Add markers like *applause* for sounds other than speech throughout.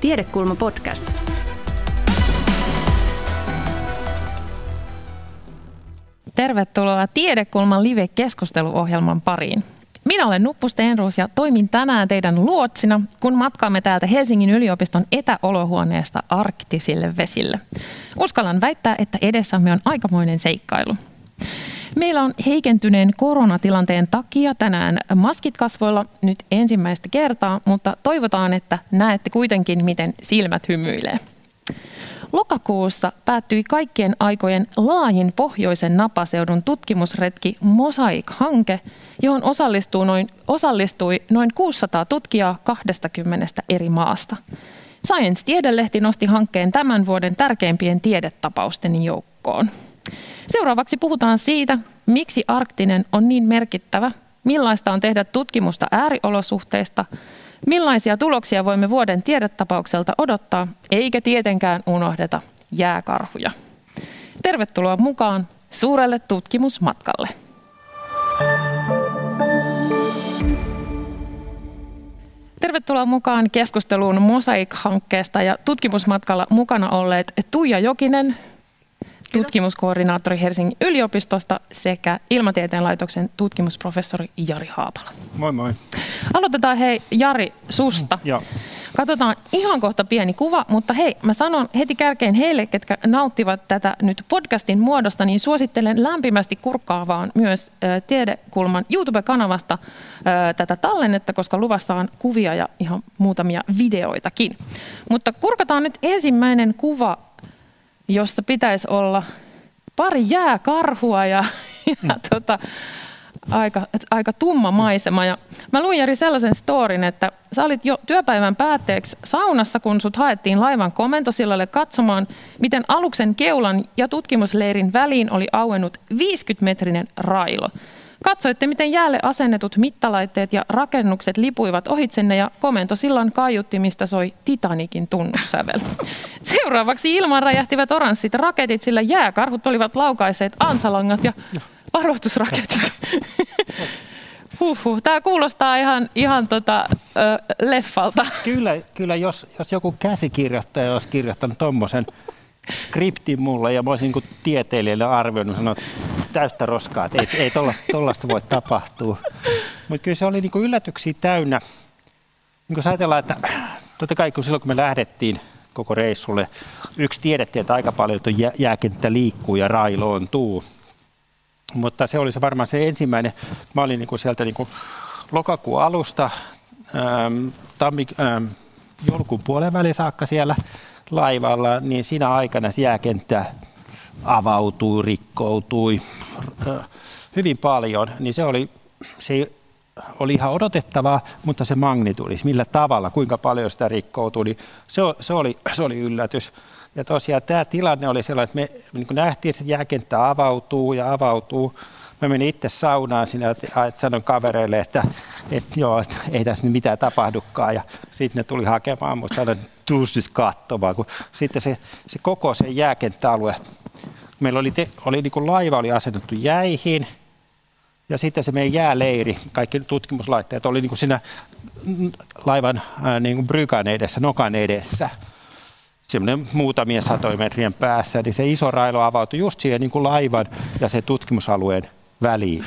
Tiedekulma podcast. Tervetuloa Tiedekulman live-keskusteluohjelman pariin. Minä olen Nuppu Stenruus ja toimin tänään teidän luotsina, kun matkaamme täältä Helsingin yliopiston etäolohuoneesta arktisille vesille. Uskallan väittää, että edessämme on aikamoinen seikkailu. Meillä on heikentyneen koronatilanteen takia tänään maskit kasvoilla nyt ensimmäistä kertaa, mutta toivotaan, että näette kuitenkin, miten silmät hymyilee. Lokakuussa päättyi kaikkien aikojen laajin pohjoisen napaseudun tutkimusretki Mosaic-hanke, johon osallistuu noin, osallistui noin 600 tutkijaa 20 eri maasta. Science-tiedelehti nosti hankkeen tämän vuoden tärkeimpien tiedetapausten joukkoon. Seuraavaksi puhutaan siitä, miksi arktinen on niin merkittävä, millaista on tehdä tutkimusta ääriolosuhteista, millaisia tuloksia voimme vuoden tiedetapaukselta odottaa, eikä tietenkään unohdeta jääkarhuja. Tervetuloa mukaan suurelle tutkimusmatkalle. Tervetuloa mukaan keskusteluun Mosaic-hankkeesta ja tutkimusmatkalla mukana olleet Tuija Jokinen, tutkimuskoordinaattori Helsingin yliopistosta sekä Ilmatieteen laitoksen tutkimusprofessori Jari Haapala. Moi moi. Aloitetaan hei Jari susta. Joo. Katsotaan ihan kohta pieni kuva, mutta hei, mä sanon heti kärkeen heille, ketkä nauttivat tätä nyt podcastin muodosta, niin suosittelen lämpimästi kurkkaavaan myös Tiedekulman YouTube-kanavasta tätä tallennetta, koska luvassa on kuvia ja ihan muutamia videoitakin. Mutta kurkataan nyt ensimmäinen kuva jossa pitäisi olla pari jääkarhua ja, ja mm. tota, aika, aika tumma maisema. Ja mä luin Jari sellaisen storin, että sä olit jo työpäivän päätteeksi saunassa, kun sut haettiin laivan komentosillalle katsomaan, miten aluksen keulan ja tutkimusleirin väliin oli auennut 50-metrinen railo. Katsoitte, miten jäälle asennetut mittalaitteet ja rakennukset lipuivat ohitsenne ja komento silloin kaiuttimista soi Titanikin tunnussävel. Seuraavaksi ilmaan räjähtivät oranssit raketit, sillä jääkarhut olivat laukaiseet ansalangat ja varoitusraketit. Huhhuh. Tämä kuulostaa ihan, ihan tota, ö, leffalta. Kyllä, kyllä jos, jos joku käsikirjoittaja olisi kirjoittanut tuommoisen skriptin mulle ja mä olisin niin tieteilijälle arvioinut, sanonut, täyttä roskaa, että ei, ei tollaista voi tapahtua. Mutta kyllä se oli niin yllätyksiä täynnä. Niin kuin ajatellaan, että totta kai kun silloin kun me lähdettiin koko reissulle, yksi tiedettiin, että aika paljon tuo jääkenttä liikkuu ja railoontuu. Mutta se oli se varmaan se ensimmäinen. Mä olin niin kuin sieltä niin kuin lokakuun alusta ähm, tammi, ähm, joulukuun puolen väliin saakka siellä laivalla, niin siinä aikana se jääkenttä avautui, rikkoutui hyvin paljon, niin se oli, se oli ihan odotettavaa, mutta se magnitudis, millä tavalla, kuinka paljon sitä rikkoutui, niin se, se, oli, se oli yllätys. Ja tosiaan tämä tilanne oli sellainen, että me niin nähtiin, että jääkenttä avautuu ja avautuu. Mä menin itse saunaan sinä, että sanon kavereille, että, että joo, että ei tässä nyt mitään tapahdukaan. Ja sitten ne tuli hakemaan mutta sanoin, että tuu nyt katsomaan. Kun sitten se, se koko se jääkenttäalue meillä oli, te, oli niin kuin laiva oli asennettu jäihin ja sitten se meidän jääleiri, kaikki tutkimuslaitteet oli niin kuin siinä laivan niin kuin brykan edessä, nokan edessä. Semmoinen muutamien satojen metrien päässä, niin se iso railo avautui just siihen niin kuin laivan ja sen tutkimusalueen väliin.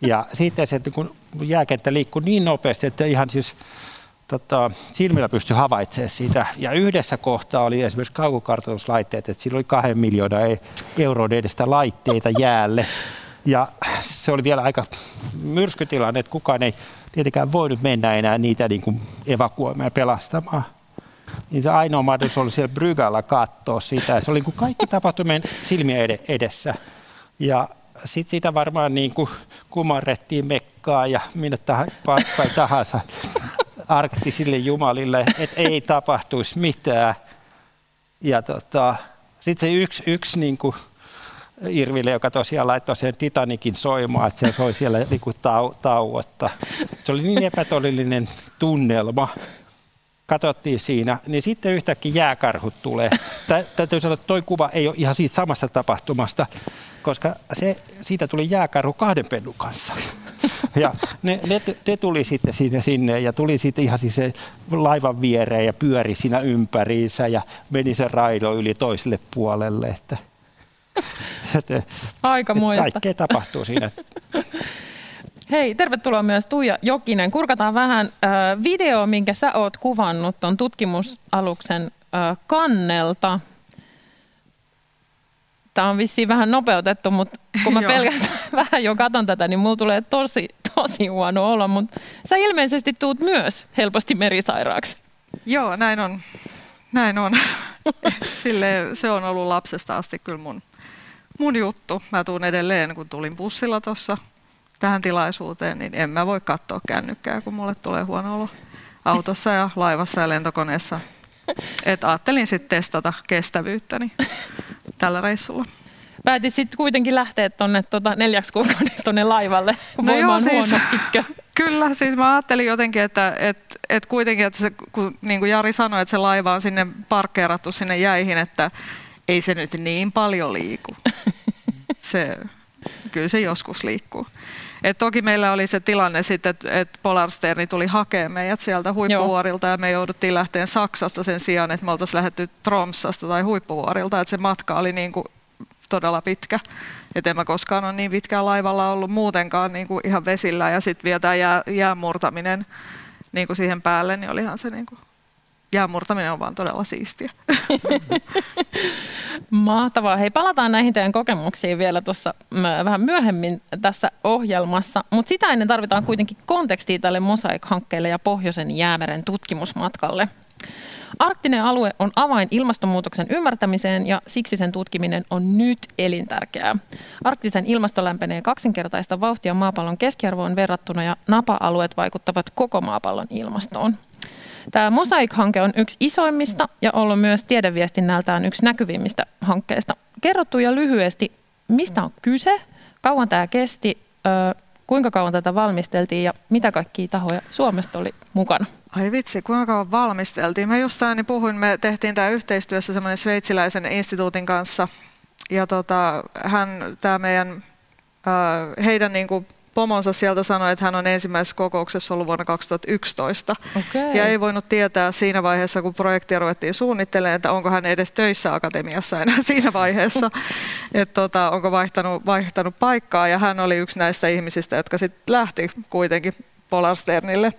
Ja sitten se niin kuin jääkenttä liikkui niin nopeasti, että ihan siis tota, silmillä pystyi havaitsemaan sitä. Ja yhdessä kohtaa oli esimerkiksi kaukokartoituslaitteet, että sillä oli kahden miljoonaa e- euron edestä laitteita jäälle. Ja se oli vielä aika myrskytilanne, että kukaan ei tietenkään voinut mennä enää niitä niin kuin evakuoimaan ja pelastamaan. Niin se ainoa mahdollisuus oli siellä Brygalla katsoa sitä. Se oli niin kuin kaikki tapahtui meidän silmien edessä. Ja sitten siitä varmaan niin kuin kumarrettiin mekkaa ja minne tahansa arktisille jumalille, että ei tapahtuisi mitään. Ja tota, sitten se yksi, yksi niin kuin Irville, joka tosiaan laittoi sen Titanikin soimaan, että se soi siellä niin kuin tau, tauotta. Se oli niin epätodellinen tunnelma. Katsottiin siinä, niin sitten yhtäkkiä jääkarhut tulee. *laughs* Täytyy sanoa, että toi kuva ei ole ihan siitä samasta tapahtumasta, koska se, siitä tuli jääkarhu kahden pennun kanssa. *laughs* Ja ne, ne, ne, tuli sitten sinne, sinne ja tuli sitten ihan siis se laivan viereen ja pyöri siinä ympäriinsä ja meni se raido yli toiselle puolelle. Että, *laughs* että, Aika muista. Kaikkea tapahtuu siinä. Hei, tervetuloa myös Tuija Jokinen. Kurkataan vähän äh, video, minkä sä oot kuvannut tuon tutkimusaluksen äh, kannelta. Tämä on vissiin vähän nopeutettu, mutta kun mä *laughs* pelkästään *laughs* vähän jo katon tätä, niin mulla tulee tosi, tosi huono olla. Mutta sä ilmeisesti tuut myös helposti merisairaaksi. Joo, näin on. Näin on. *laughs* Sille, se on ollut lapsesta asti kyllä mun, mun juttu. Mä tuun edelleen, kun tulin bussilla tuossa tähän tilaisuuteen, niin en mä voi katsoa kännykkää, kun mulle tulee huono olo autossa ja laivassa ja lentokoneessa. Et ajattelin sitten testata kestävyyttäni tällä reissulla. Päätit sitten kuitenkin lähteä tuonne tuota, neljäksi kuukaudeksi tuonne laivalle *laughs* no voimaan joo, siis, *laughs* Kyllä, siis mä ajattelin jotenkin, että et, et kuitenkin, että se, kun, niin kuin Jari sanoi, että se laiva on sinne parkkeerattu sinne jäihin, että ei se nyt niin paljon liiku. *laughs* Se, kyllä se joskus liikkuu. Et toki meillä oli se tilanne sitten, että et Polarsterni tuli hakemaan meidät sieltä huippuvuorilta Joo. ja me jouduttiin lähteen Saksasta sen sijaan, että me oltaisiin lähdetty Tromsasta tai huippuvuorilta, että se matka oli niin kuin todella pitkä. Et en mä koskaan ole niin pitkään laivalla ollut muutenkaan niin kuin ihan vesillä ja sitten vielä tämä jää, jäämurtaminen niin kuin siihen päälle, niin olihan se niin kuin jäänmurtaminen on vaan todella siistiä. *laughs* Mahtavaa. Hei, palataan näihin teidän kokemuksiin vielä tuossa vähän myöhemmin tässä ohjelmassa, mutta sitä ennen tarvitaan kuitenkin kontekstia tälle Mosaic-hankkeelle ja Pohjoisen jäämeren tutkimusmatkalle. Arktinen alue on avain ilmastonmuutoksen ymmärtämiseen ja siksi sen tutkiminen on nyt elintärkeää. Arktisen ilmasto lämpenee kaksinkertaista vauhtia maapallon keskiarvoon verrattuna ja napa-alueet vaikuttavat koko maapallon ilmastoon. Tämä Mosaic-hanke on yksi isoimmista ja ollut myös tiedeviestinnältään yksi näkyvimmistä hankkeista. Kerrottu ja lyhyesti, mistä on kyse, kauan tämä kesti, kuinka kauan tätä valmisteltiin ja mitä kaikkia tahoja Suomesta oli mukana? Ai vitsi, kuinka kauan valmisteltiin? Mä jostain niin puhuin, me tehtiin tämä yhteistyössä semmoinen sveitsiläisen instituutin kanssa. Ja tota, hän, tämä meidän, heidän niin kuin pomonsa sieltä sanoi, että hän on ensimmäisessä kokouksessa ollut vuonna 2011. Okay. Ja ei voinut tietää siinä vaiheessa, kun projektia ruvettiin suunnittelemaan, että onko hän edes töissä akatemiassa enää *laughs* siinä vaiheessa. että tota, onko vaihtanut, vaihtanut paikkaa. Ja hän oli yksi näistä ihmisistä, jotka sitten lähti kuitenkin Polarsternille.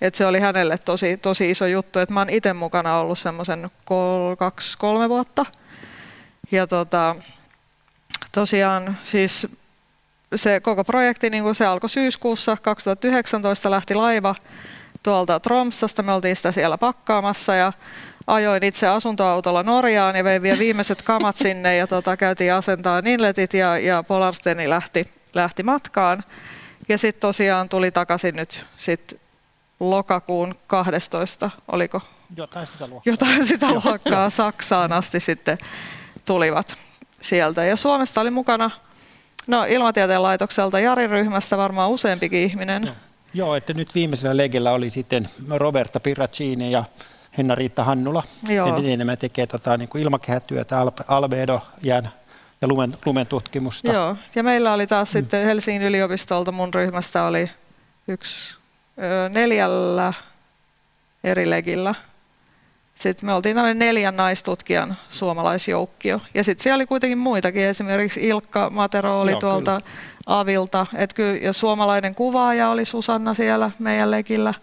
Et se oli hänelle tosi, tosi iso juttu. Et mä oon itse mukana ollut semmoisen kol, kaksi, kolme vuotta. Ja tota, tosiaan siis se koko projekti, niin kuin se alkoi syyskuussa 2019, lähti laiva tuolta Tromsasta. Me oltiin sitä siellä pakkaamassa ja ajoin itse asuntoautolla Norjaan ja vein vielä viimeiset kamat sinne ja tota, käytiin asentaa Ninletit ja, ja Polarsteni lähti, lähti matkaan. Ja sitten tosiaan tuli takaisin nyt sit lokakuun 12, oliko? Jotain sitä luokkaa. Jotain sitä luokkaa Saksaan asti sitten tulivat sieltä. Ja Suomesta oli mukana No ilmatieteen laitokselta Jari ryhmästä varmaan useampikin ihminen. Joo, Joo että nyt viimeisellä legellä oli sitten Roberta Piracini ja Henna-Riitta Hannula. Joo. Enemmän tekee tota, niin kuin ilmakehätyötä, albedo, jään ja lumen, lumen tutkimusta. Joo, ja meillä oli taas mm. sitten Helsingin yliopistolta mun ryhmästä oli yksi ö, neljällä eri legillä sitten me oltiin tämmöinen neljän naistutkijan suomalaisjoukkio. Ja sitten siellä oli kuitenkin muitakin, esimerkiksi Ilkka Matero oli Joo, tuolta kyllä. Avilta. Et kyllä, ja suomalainen kuvaaja oli Susanna siellä meidän lekillä.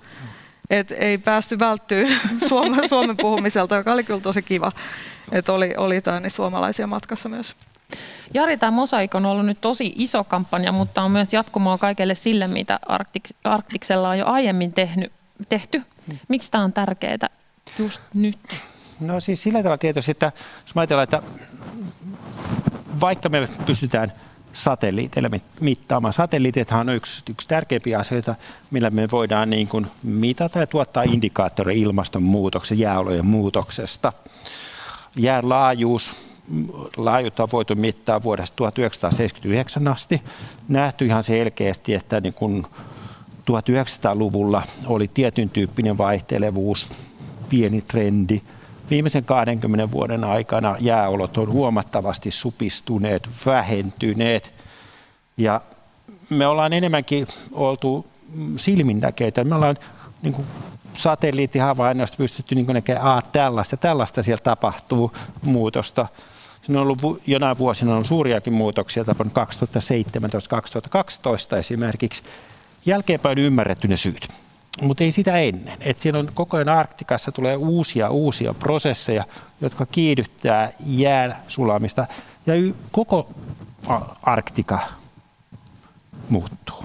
Et ei päästy välttyyn *laughs* Suomen, Suomen puhumiselta, joka oli kyllä tosi kiva. Että oli, oli niin suomalaisia matkassa myös. Jari, tämä Mosaik on ollut nyt tosi iso kampanja, mutta on myös jatkumoa kaikelle sille, mitä Arktiksella on jo aiemmin tehnyt, tehty. Miksi tämä on tärkeää just nyt? No siis sillä tavalla tietysti, että jos ajatellaan, että vaikka me pystytään satelliiteilla mittaamaan. Satelliitithan on yksi, yksi tärkeimpiä asioita, millä me voidaan niin kuin mitata ja tuottaa indikaattoreja ilmastonmuutoksen, jääolojen muutoksesta. Jään laajuus, laajuutta on voitu mittaa vuodesta 1979 asti. Nähty ihan selkeästi, että niin kuin 1900-luvulla oli tietyn tyyppinen vaihtelevuus pieni trendi. Viimeisen 20 vuoden aikana jääolot on huomattavasti supistuneet, vähentyneet ja me ollaan enemmänkin oltu silminnäkeitä. Me ollaan niin kuin satelliittihavainnoista pystytty niin näkemään, että tällaista, tällaista siellä tapahtuu muutosta. Siinä on ollut jonain vuosina on suuriakin muutoksia, tapahtunut 2017-2012 esimerkiksi. Jälkeenpäin ymmärretty ne syyt, mutta ei sitä ennen. Et siellä on koko ajan Arktikassa tulee uusia uusia prosesseja, jotka kiihdyttää jään sulamista ja koko Arktika muuttuu.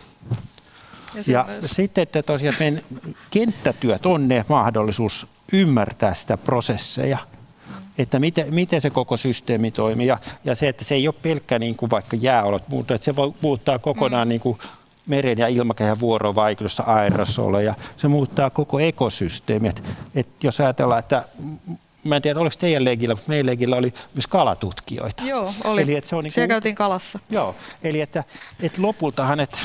Ja, ja sitten, että tosiaan meidän kenttätyöt on ne mahdollisuus ymmärtää sitä prosesseja, että miten, miten se koko systeemi toimii. Ja, ja se, että se ei ole pelkkä niin kuin vaikka jääolot, mutta että se voi muuttaa kokonaan mm. niin kuin meren ja ilmakehän vuorovaikutusta, aerosoleja. Se muuttaa koko ekosysteemi. Et, jos ajatellaan, että mä en tiedä, oliko teidän leikillä, mutta meidän leikillä oli myös kalatutkijoita. Joo, oli. Eli, että se on niin kuin, käytiin kalassa. Joo, eli että, että lopultahan, että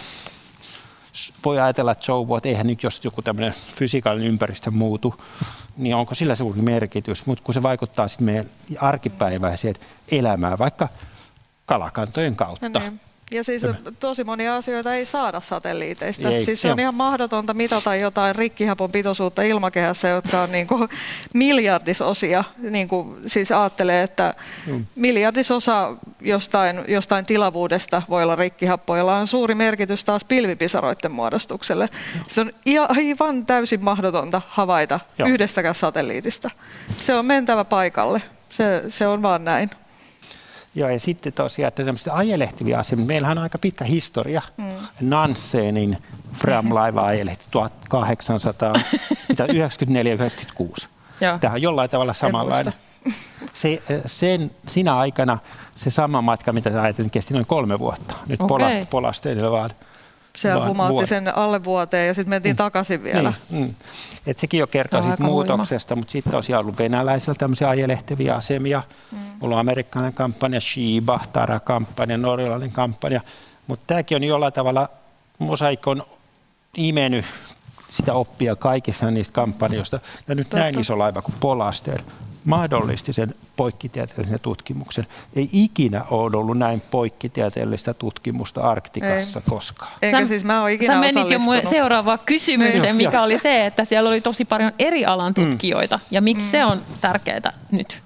voi ajatella, että so että eihän nyt jos joku tämmöinen fysikaalinen ympäristö muutu, niin onko sillä suuri merkitys, mutta kun se vaikuttaa sitten meidän arkipäiväiseen elämään, vaikka kalakantojen kautta. No niin. Ja siis tosi monia asioita ei saada satelliiteista. Ei, siis se on ihan mahdotonta mitata jotain rikkihapon pitoisuutta ilmakehässä, jotka on niin kuin miljardisosia. Niin kuin, siis ajattelee, että mm. miljardisosa jostain, jostain tilavuudesta voi olla rikkihappoa, jolla on suuri merkitys taas pilvipisaroiden muodostukselle. Se on aivan täysin mahdotonta havaita Joo. yhdestäkään satelliitista. Se on mentävä paikalle. Se, se on vaan näin. Joo, ja sitten tosiaan, että tämmöistä ajelehtiviä asioita. Meillähän on aika pitkä historia. Mm. Nanseenin Fram-laiva ajelehti *laughs* 1894-96. Tämä on jollain tavalla samanlainen. Se, sen, sinä aikana se sama matka, mitä sä ajattelit, kesti noin kolme vuotta. Nyt okay. polasta, polasteilla vaan se humautti sen alle vuoteen ja sitten mentiin mm. takaisin vielä. Niin, mm. Et sekin jo kertoo siitä muutoksesta, mutta sitten tosiaan ollut venäläisillä tämmöisiä ajelehtiviä asemia. Mm. Mulla on amerikkalainen kampanja, Shiba, Tara-kampanja, norjalainen kampanja. Mutta tämäkin on jollain tavalla, Mosaik on imennyt sitä oppia kaikissa niistä kampanjoista. Ja nyt Totta. näin iso laiva kuin Polaster mahdollisti sen poikkitieteellisen tutkimuksen. Ei ikinä ole ollut näin poikkitieteellistä tutkimusta Arktikassa Ei. koskaan. Eikä sä, siis mä ole ikinä Sä menit jo mun seuraavaan kysymykseen, mikä oli se, että siellä oli tosi paljon eri alan mm. tutkijoita. Mm. Ja miksi mm. se on tärkeää nyt?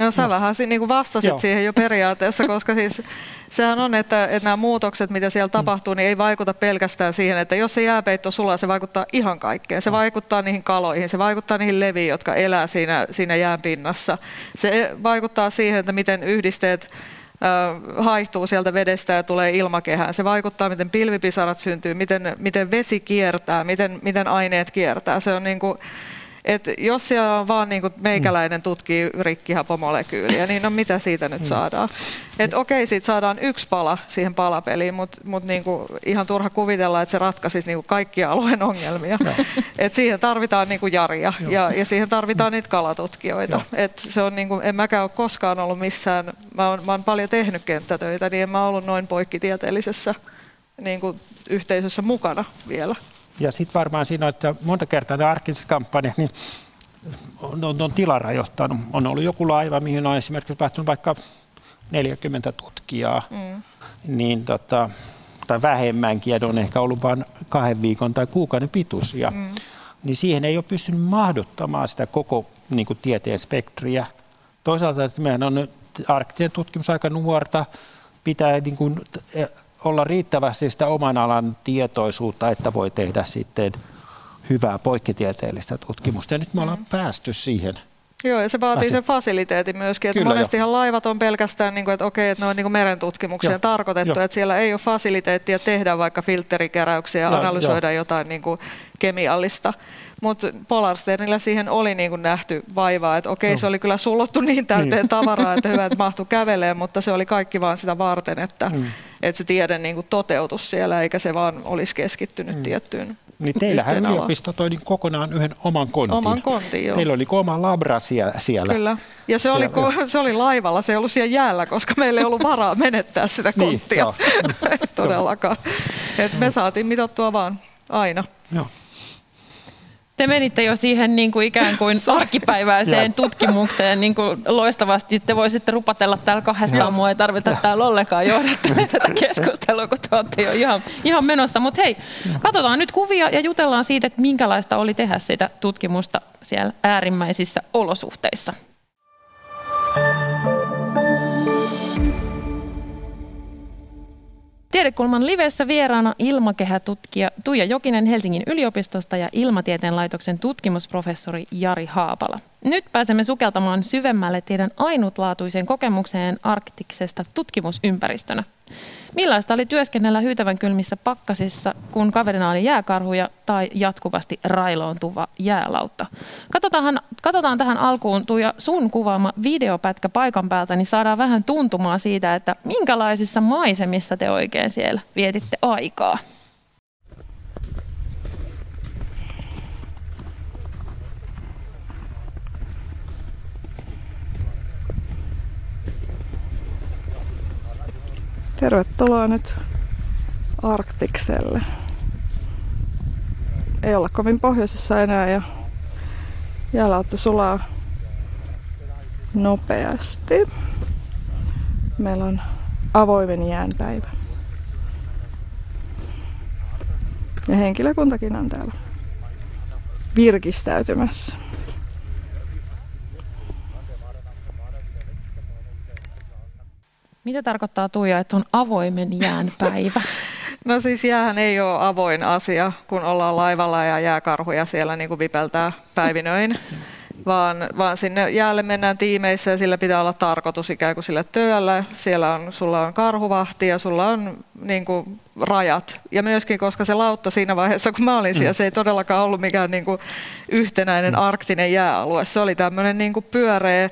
No sä vähän niin vastasit Joo. siihen jo periaatteessa, koska siis *laughs* sehän on, että, että nämä muutokset, mitä siellä mm. tapahtuu, niin ei vaikuta pelkästään siihen, että jos se jääpeitto sulaa, se vaikuttaa ihan kaikkeen. Se mm. vaikuttaa niihin kaloihin, se vaikuttaa niihin leviin, jotka elää siinä, siinä jäänpinnassa. Se vaikuttaa siihen, että miten yhdisteet haihtuu sieltä vedestä ja tulee ilmakehään. Se vaikuttaa, miten pilvipisarat syntyy, miten, miten vesi kiertää, miten, miten aineet kiertää. Se on niin kuin, et jos siellä on vaan niin kuin meikäläinen tutkii rikkihapomolekyyliä, niin no mitä siitä nyt mm. saadaan? Et okei, siitä saadaan yksi pala siihen palapeliin, mutta mut niin kuin ihan turha kuvitella, että se ratkaisisi niin kuin kaikkia alueen ongelmia. Et siihen tarvitaan niin kuin Jaria ja, ja siihen tarvitaan niitä kalatutkijoita. Et se on niin kuin, en mäkään ole koskaan ollut missään, mä oon, mä oon paljon tehnyt kenttätöitä, niin en mä ollut noin poikkitieteellisessä niin kuin yhteisössä mukana vielä. Ja sitten varmaan siinä, että monta kertaa ne arkiset kampanjat, niin on, on, on tila rajoittanut. On ollut joku laiva, mihin on esimerkiksi päättynyt vaikka 40 tutkijaa, mm. niin tota, tai vähemmänkin, ja on ehkä ollut vain kahden viikon tai kuukauden pituisia. Mm. Niin siihen ei ole pystynyt mahduttamaan sitä koko niin kuin, tieteen spektriä. Toisaalta, että meidän on arktinen tutkimus aika nuorta, pitää niin kuin, olla riittävästi sitä oman alan tietoisuutta, että voi tehdä sitten hyvää poikkitieteellistä tutkimusta. Ja nyt me ollaan mm. päästy siihen. Joo, ja se vaatii Asia. sen fasiliteetin myöskin. Että Kyllä monestihan jo. laivat on pelkästään, niin kuin, että okei, että ne on niin merentutkimukseen Joo. tarkoitettu, Joo. että siellä ei ole fasiliteettia tehdä vaikka filterikeräyksiä ja analysoida jo. jotain niin kuin kemiallista. Mutta Polarsternillä siihen oli niin kuin nähty vaivaa, että okei, no. se oli kyllä sullottu niin täyteen niin. tavaraa, että hyvä, että mahtui kävelemään, mutta se oli kaikki vaan sitä varten, että, mm. Että se tiede niin kuin toteutus siellä, eikä se vaan olisi keskittynyt mm. tiettyyn niin teillähän yliopisto toi niin kokonaan yhden oman kontin. Oman kontin, joo. Teillä oli oma labra siellä. Kyllä. Ja se, siellä, oli, *laughs* se oli laivalla, se ei ollut siellä jäällä, koska meillä ei ollut varaa menettää sitä niin, konttia. niin, *laughs* Todellakaan. Et me saatiin mitattua vaan aina. Joo. Te menitte jo siihen niin kuin ikään kuin arkipäiväiseen tutkimukseen niin kuin loistavasti. Te voisitte rupatella täällä kahdestaan, mua ei tarvita täällä ollenkaan johdattele tätä keskustelua, kun te olette jo ihan, ihan menossa. Mutta hei, katsotaan nyt kuvia ja jutellaan siitä, että minkälaista oli tehdä sitä tutkimusta siellä äärimmäisissä olosuhteissa. Tiedekulman livessä vieraana ilmakehätutkija Tuija Jokinen Helsingin yliopistosta ja Ilmatieteen laitoksen tutkimusprofessori Jari Haapala. Nyt pääsemme sukeltamaan syvemmälle teidän ainutlaatuiseen kokemukseen arktiksesta tutkimusympäristönä. Millaista oli työskennellä hyytävän kylmissä pakkasissa, kun kaverina oli jääkarhuja tai jatkuvasti railoontuva jäälautta? Katsotaan, katsotaan tähän alkuun Tuija sun kuvaama videopätkä paikan päältä, niin saadaan vähän tuntumaa siitä, että minkälaisissa maisemissa te oikein siellä vietitte aikaa. Tervetuloa nyt Arktikselle. Ei olla kovin pohjoisessa enää ja jäälautta sulaa nopeasti. Meillä on avoimen jään päivä. Ja henkilökuntakin on täällä virkistäytymässä. Mitä tarkoittaa Tuija, että on avoimen jään päivä? *laughs* No siis jäähän ei ole avoin asia, kun ollaan laivalla ja jääkarhuja siellä niin kuin vipeltää päivinöin, vaan, vaan sinne jäälle mennään tiimeissä ja sillä pitää olla tarkoitus ikään kuin sillä työllä. Siellä on, sulla on karhuvahti ja sulla on niin kuin, rajat. Ja myöskin, koska se lautta siinä vaiheessa, kun mä olin siellä, mm. se ei todellakaan ollut mikään niin kuin, yhtenäinen arktinen jääalue. Se oli tämmöinen niin kuin pyöreä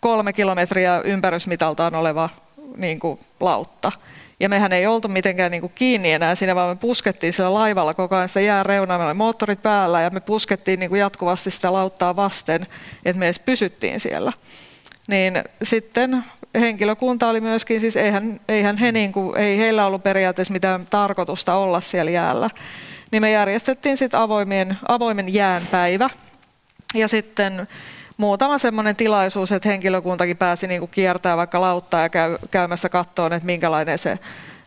kolme kilometriä ympärysmitaltaan oleva niin kuin lautta. Ja mehän ei oltu mitenkään niin kuin kiinni enää siinä, vaan me puskettiin sillä laivalla koko ajan sitä jääreunaa. Meillä oli moottorit päällä ja me puskettiin niin kuin jatkuvasti sitä lauttaa vasten, että me edes pysyttiin siellä. Niin sitten henkilökunta oli myöskin, siis eihän, eihän he niin kuin, ei heillä ollut periaatteessa mitään tarkoitusta olla siellä jäällä. Niin me järjestettiin sitten avoimen, jään päivä. Ja sitten muutama semmoinen tilaisuus, että henkilökuntakin pääsi niin kuin kiertämään vaikka lauttaa ja käy, käymässä kattoon, että minkälainen se,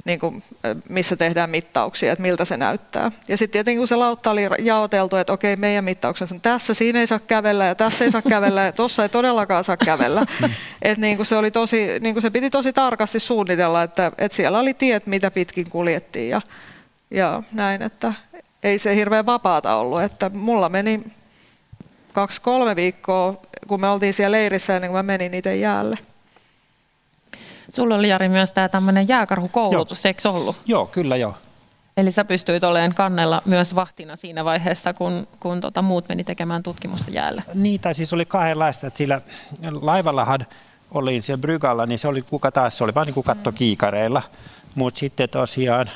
niin kuin, missä tehdään mittauksia, että miltä se näyttää. Ja sitten tietenkin kun se lautta oli jaoteltu, että okei, meidän mittauksensa on tässä, siinä ei saa kävellä ja tässä ei saa kävellä ja tuossa ei todellakaan saa kävellä. *laughs* että niin kuin se, oli tosi, niin kuin se piti tosi tarkasti suunnitella, että, että siellä oli tiet, mitä pitkin kuljettiin ja, ja näin, että ei se hirveän vapaata ollut. Että mulla meni kaksi-kolme viikkoa, kun me oltiin siellä leirissä ennen kuin mä menin itse jäälle. Sulla oli Jari myös tämä tämmöinen jääkarhukoulutus, eikö ollut? Joo, kyllä joo. Eli sä pystyit olemaan kannella myös vahtina siinä vaiheessa, kun, kun tota muut meni tekemään tutkimusta jäällä. Niin, tai siis oli kahdenlaista. Että sillä laivallahan oli siellä Brygalla, niin se oli kuka taas, se oli vain niin kuin katto mm. kiikareilla. Mutta sitten tosiaan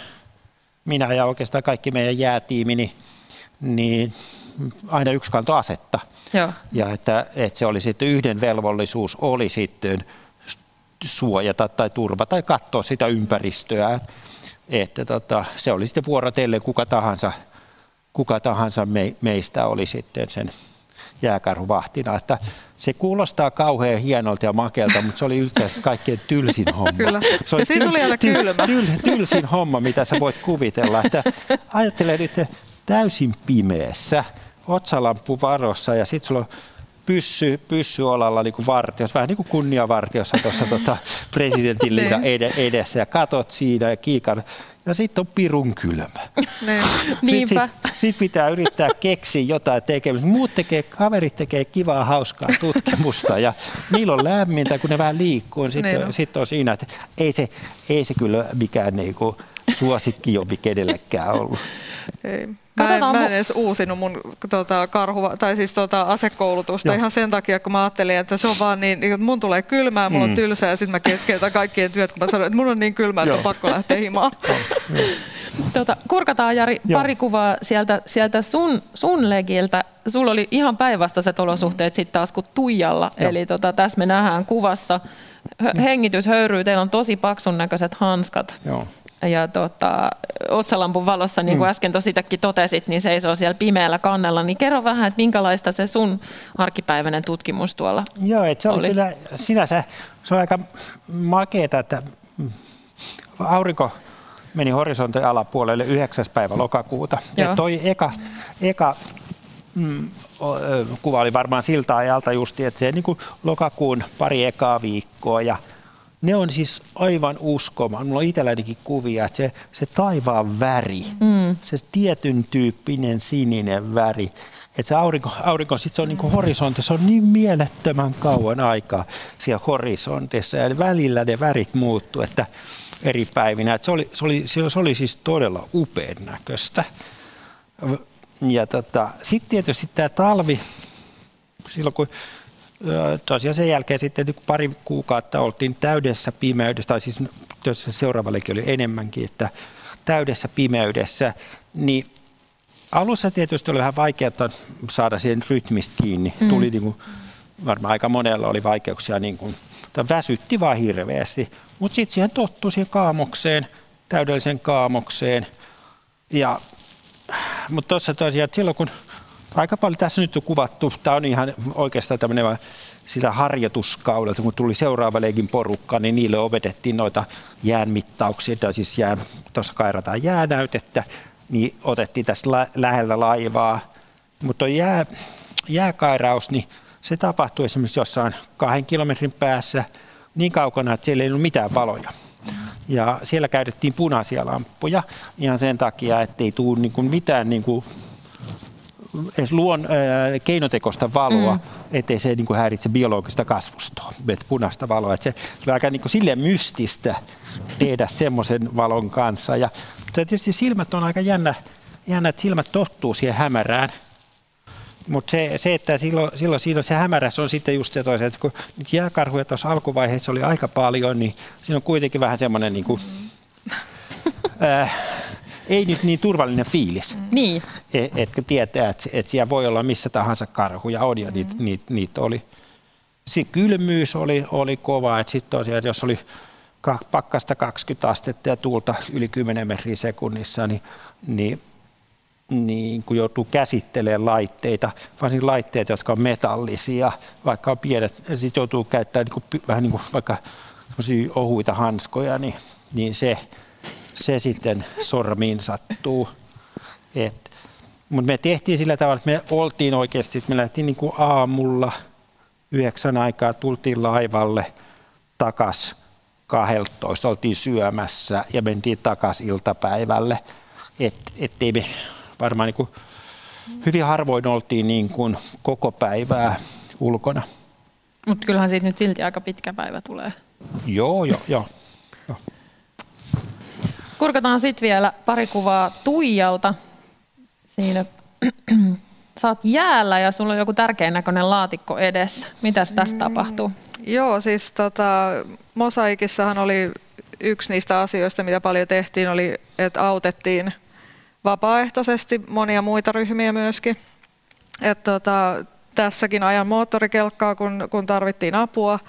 minä ja oikeastaan kaikki meidän jäätiimi, niin, niin aina yksi kanto asetta. Joo. Ja että, että se oli sitten yhden velvollisuus oli sitten suojata tai turvata tai katsoa sitä ympäristöä. Että tota, se oli sitten vuorotellen kuka tahansa, kuka tahansa me, meistä oli sitten sen jääkarhuvahtina. Että se kuulostaa kauhean hienolta ja makealta, mutta se oli itse asiassa kaikkein tylsin homma. *laughs* Kyllä. Se oli ja siitä tuli aina kylmä. Tyl, tyl, tylsin homma, mitä sä voit kuvitella. Että ajattele nyt täysin pimeässä otsalampu varossa ja sitten sulla on pyssy, pyssy olalla niin vartios, vähän niin kuin kunniavartiossa tuossa *laughs* tota, presidentin niin. edessä ja katot siinä ja kiikan. Ja sitten on pirun kylmä. Niin. Sitten *laughs* sit, sit pitää yrittää keksiä jotain tekemistä. Muut tekee, kaverit tekee kivaa, hauskaa tutkimusta ja niillä on lämmintä, kun ne vähän liikkuu. Sitten niin sit on siinä, että ei se, ei se kyllä mikään niinku suosikkijobi kenellekään ollut. Ei. Mä en, mä en edes uusinut mun tota, karhu, tai siis tota, asekoulutusta Joo. ihan sen takia, kun mä ajattelin, että se on vaan niin, että mun tulee kylmää, mulla mm. on tylsää ja sitten mä keskeytän kaikkien työt, kun mä sanoin, että mun on niin kylmää, että on pakko lähteä himaan. *laughs* Tota, kurkataan Jari Joo. pari kuvaa sieltä, sieltä sun, sun legiltä. Sulla oli ihan päinvastaiset olosuhteet sitten taas kuin Tuijalla. Joo. Eli tota, tässä me nähdään kuvassa hengitys höyryy, teillä on tosi paksun näköiset hanskat. Joo. Ja tota, otsalampun valossa, niin kuin mm. äsken tositäkin totesit, niin seisoo siellä pimeällä kannella. Niin kerro vähän, että minkälaista se sun arkipäiväinen tutkimus tuolla Joo, että se oli, oli kyllä sinänsä, se on aika makeeta, että aurinko meni horisontin alapuolelle 9. päivä lokakuuta. Ja toi eka, eka mm, kuva oli varmaan siltä ajalta justi, että se niin kuin lokakuun pari ekaa viikkoa ja ne on siis aivan uskomaan. Mulla on itsellänikin kuvia, että se, se taivaan väri, mm. se tietyn tyyppinen sininen väri, että se aurinko, aurinko sit se on niin kuin horisontti, se on niin mielettömän kauan aikaa siellä horisontissa ja välillä ne värit muuttuu, että eri päivinä. Että se, oli, se, oli, se oli siis todella upean näköistä. Ja tota, sitten tietysti tämä talvi, silloin kun tosiaan sen jälkeen sitten pari kuukautta oltiin täydessä pimeydessä, tai siis seuraavallekin oli enemmänkin, että täydessä pimeydessä, niin alussa tietysti oli vähän vaikeaa saada siihen rytmistä kiinni. Mm. Tuli niin kuin, varmaan aika monella oli vaikeuksia, niin kuin, väsytti vaan hirveästi. Mutta sitten siihen tottui siihen kaamokseen, täydelliseen kaamokseen. Ja, mutta tuossa tosiaan, silloin kun aika paljon tässä nyt on kuvattu, tämä on ihan oikeastaan tämmöinen sitä harjoituskaudelta, kun tuli seuraava leikin porukka, niin niille opetettiin noita jäänmittauksia, tai siis jää, tuossa kairataan jäänäytettä, niin otettiin tässä lä- lähellä laivaa. Mutta jää, jääkairaus, niin se tapahtui esimerkiksi jossain kahden kilometrin päässä niin kaukana, että siellä ei ollut mitään valoja. Ja siellä käytettiin punaisia lamppuja ihan sen takia, ettei tule niin mitään niin kuin luon äh, keinotekoista valoa, mm. ettei se niin kuin häiritse biologista kasvustoa, että punaista valoa. Että se, se on aika niin kuin silleen mystistä tehdä semmoisen valon kanssa. Ja, tietysti silmät on aika jännä, jännä, että silmät tottuu siihen hämärään. Mutta se, se, että silloin, silloin siinä se hämärässä on sitten just se toisaalta, että kun jääkarhuja tuossa alkuvaiheessa oli aika paljon, niin siinä on kuitenkin vähän semmoinen niin kuin, äh, ei nyt niin turvallinen fiilis. Mm. Niin. Et, etkö tietää, että, että siellä voi olla missä tahansa karhuja on ja niitä, mm. niitä, niitä oli. Sitten kylmyys oli, oli kova, että sitten tosiaan, jos oli pakkasta 20 astetta ja tuulta yli 10 metriä sekunnissa, niin, niin, niin kun joutuu käsittelemään laitteita, varsinkin laitteita, jotka on metallisia, vaikka on pienet, sitten joutuu käyttämään niin kuin, vähän niin kuin vaikka ohuita hanskoja, niin, niin se, se sitten sormiin sattuu. Mutta me tehtiin sillä tavalla, että me oltiin oikeasti, me lähtiin niin kuin aamulla yhdeksän aikaa, tultiin laivalle takas 12, oltiin syömässä ja mentiin takas iltapäivälle. Et, ettei me varmaan niin kuin, hyvin harvoin oltiin niin kuin koko päivää ulkona. Mutta kyllähän siitä nyt silti aika pitkä päivä tulee. Joo, joo, joo. joo. Kurkataan sitten vielä pari kuvaa Tuijalta. Siinä *clears throat* sä oot jäällä ja sulla on joku tärkeän näköinen laatikko edessä. Mitäs tässä mm, tapahtuu? Joo, siis tota, mosaikissahan oli yksi niistä asioista, mitä paljon tehtiin, oli, että autettiin vapaaehtoisesti monia muita ryhmiä myöskin. Et tota, tässäkin ajan moottorikelkkaa, kun, kun tarvittiin apua,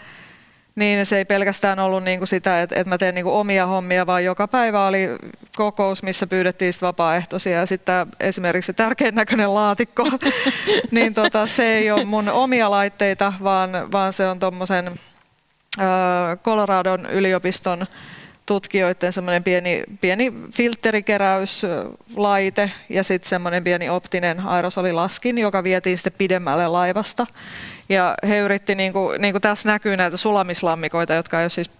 niin se ei pelkästään ollut niin kuin sitä, että, että mä teen niin kuin omia hommia, vaan joka päivä oli kokous, missä pyydettiin sit vapaaehtoisia. Ja sitten esimerkiksi tärkein näköinen laatikko, *laughs* niin tota, se ei ole mun omia laitteita, vaan, vaan se on tuommoisen Coloradon yliopiston tutkijoiden semmoinen pieni, pieni filterikeräyslaite ja sitten semmoinen pieni optinen aerosolilaskin, joka vietiin sitten pidemmälle laivasta. Ja he yritti, niin kuin, niin kuin tässä näkyy näitä sulamislammikoita, jotka ei ole siis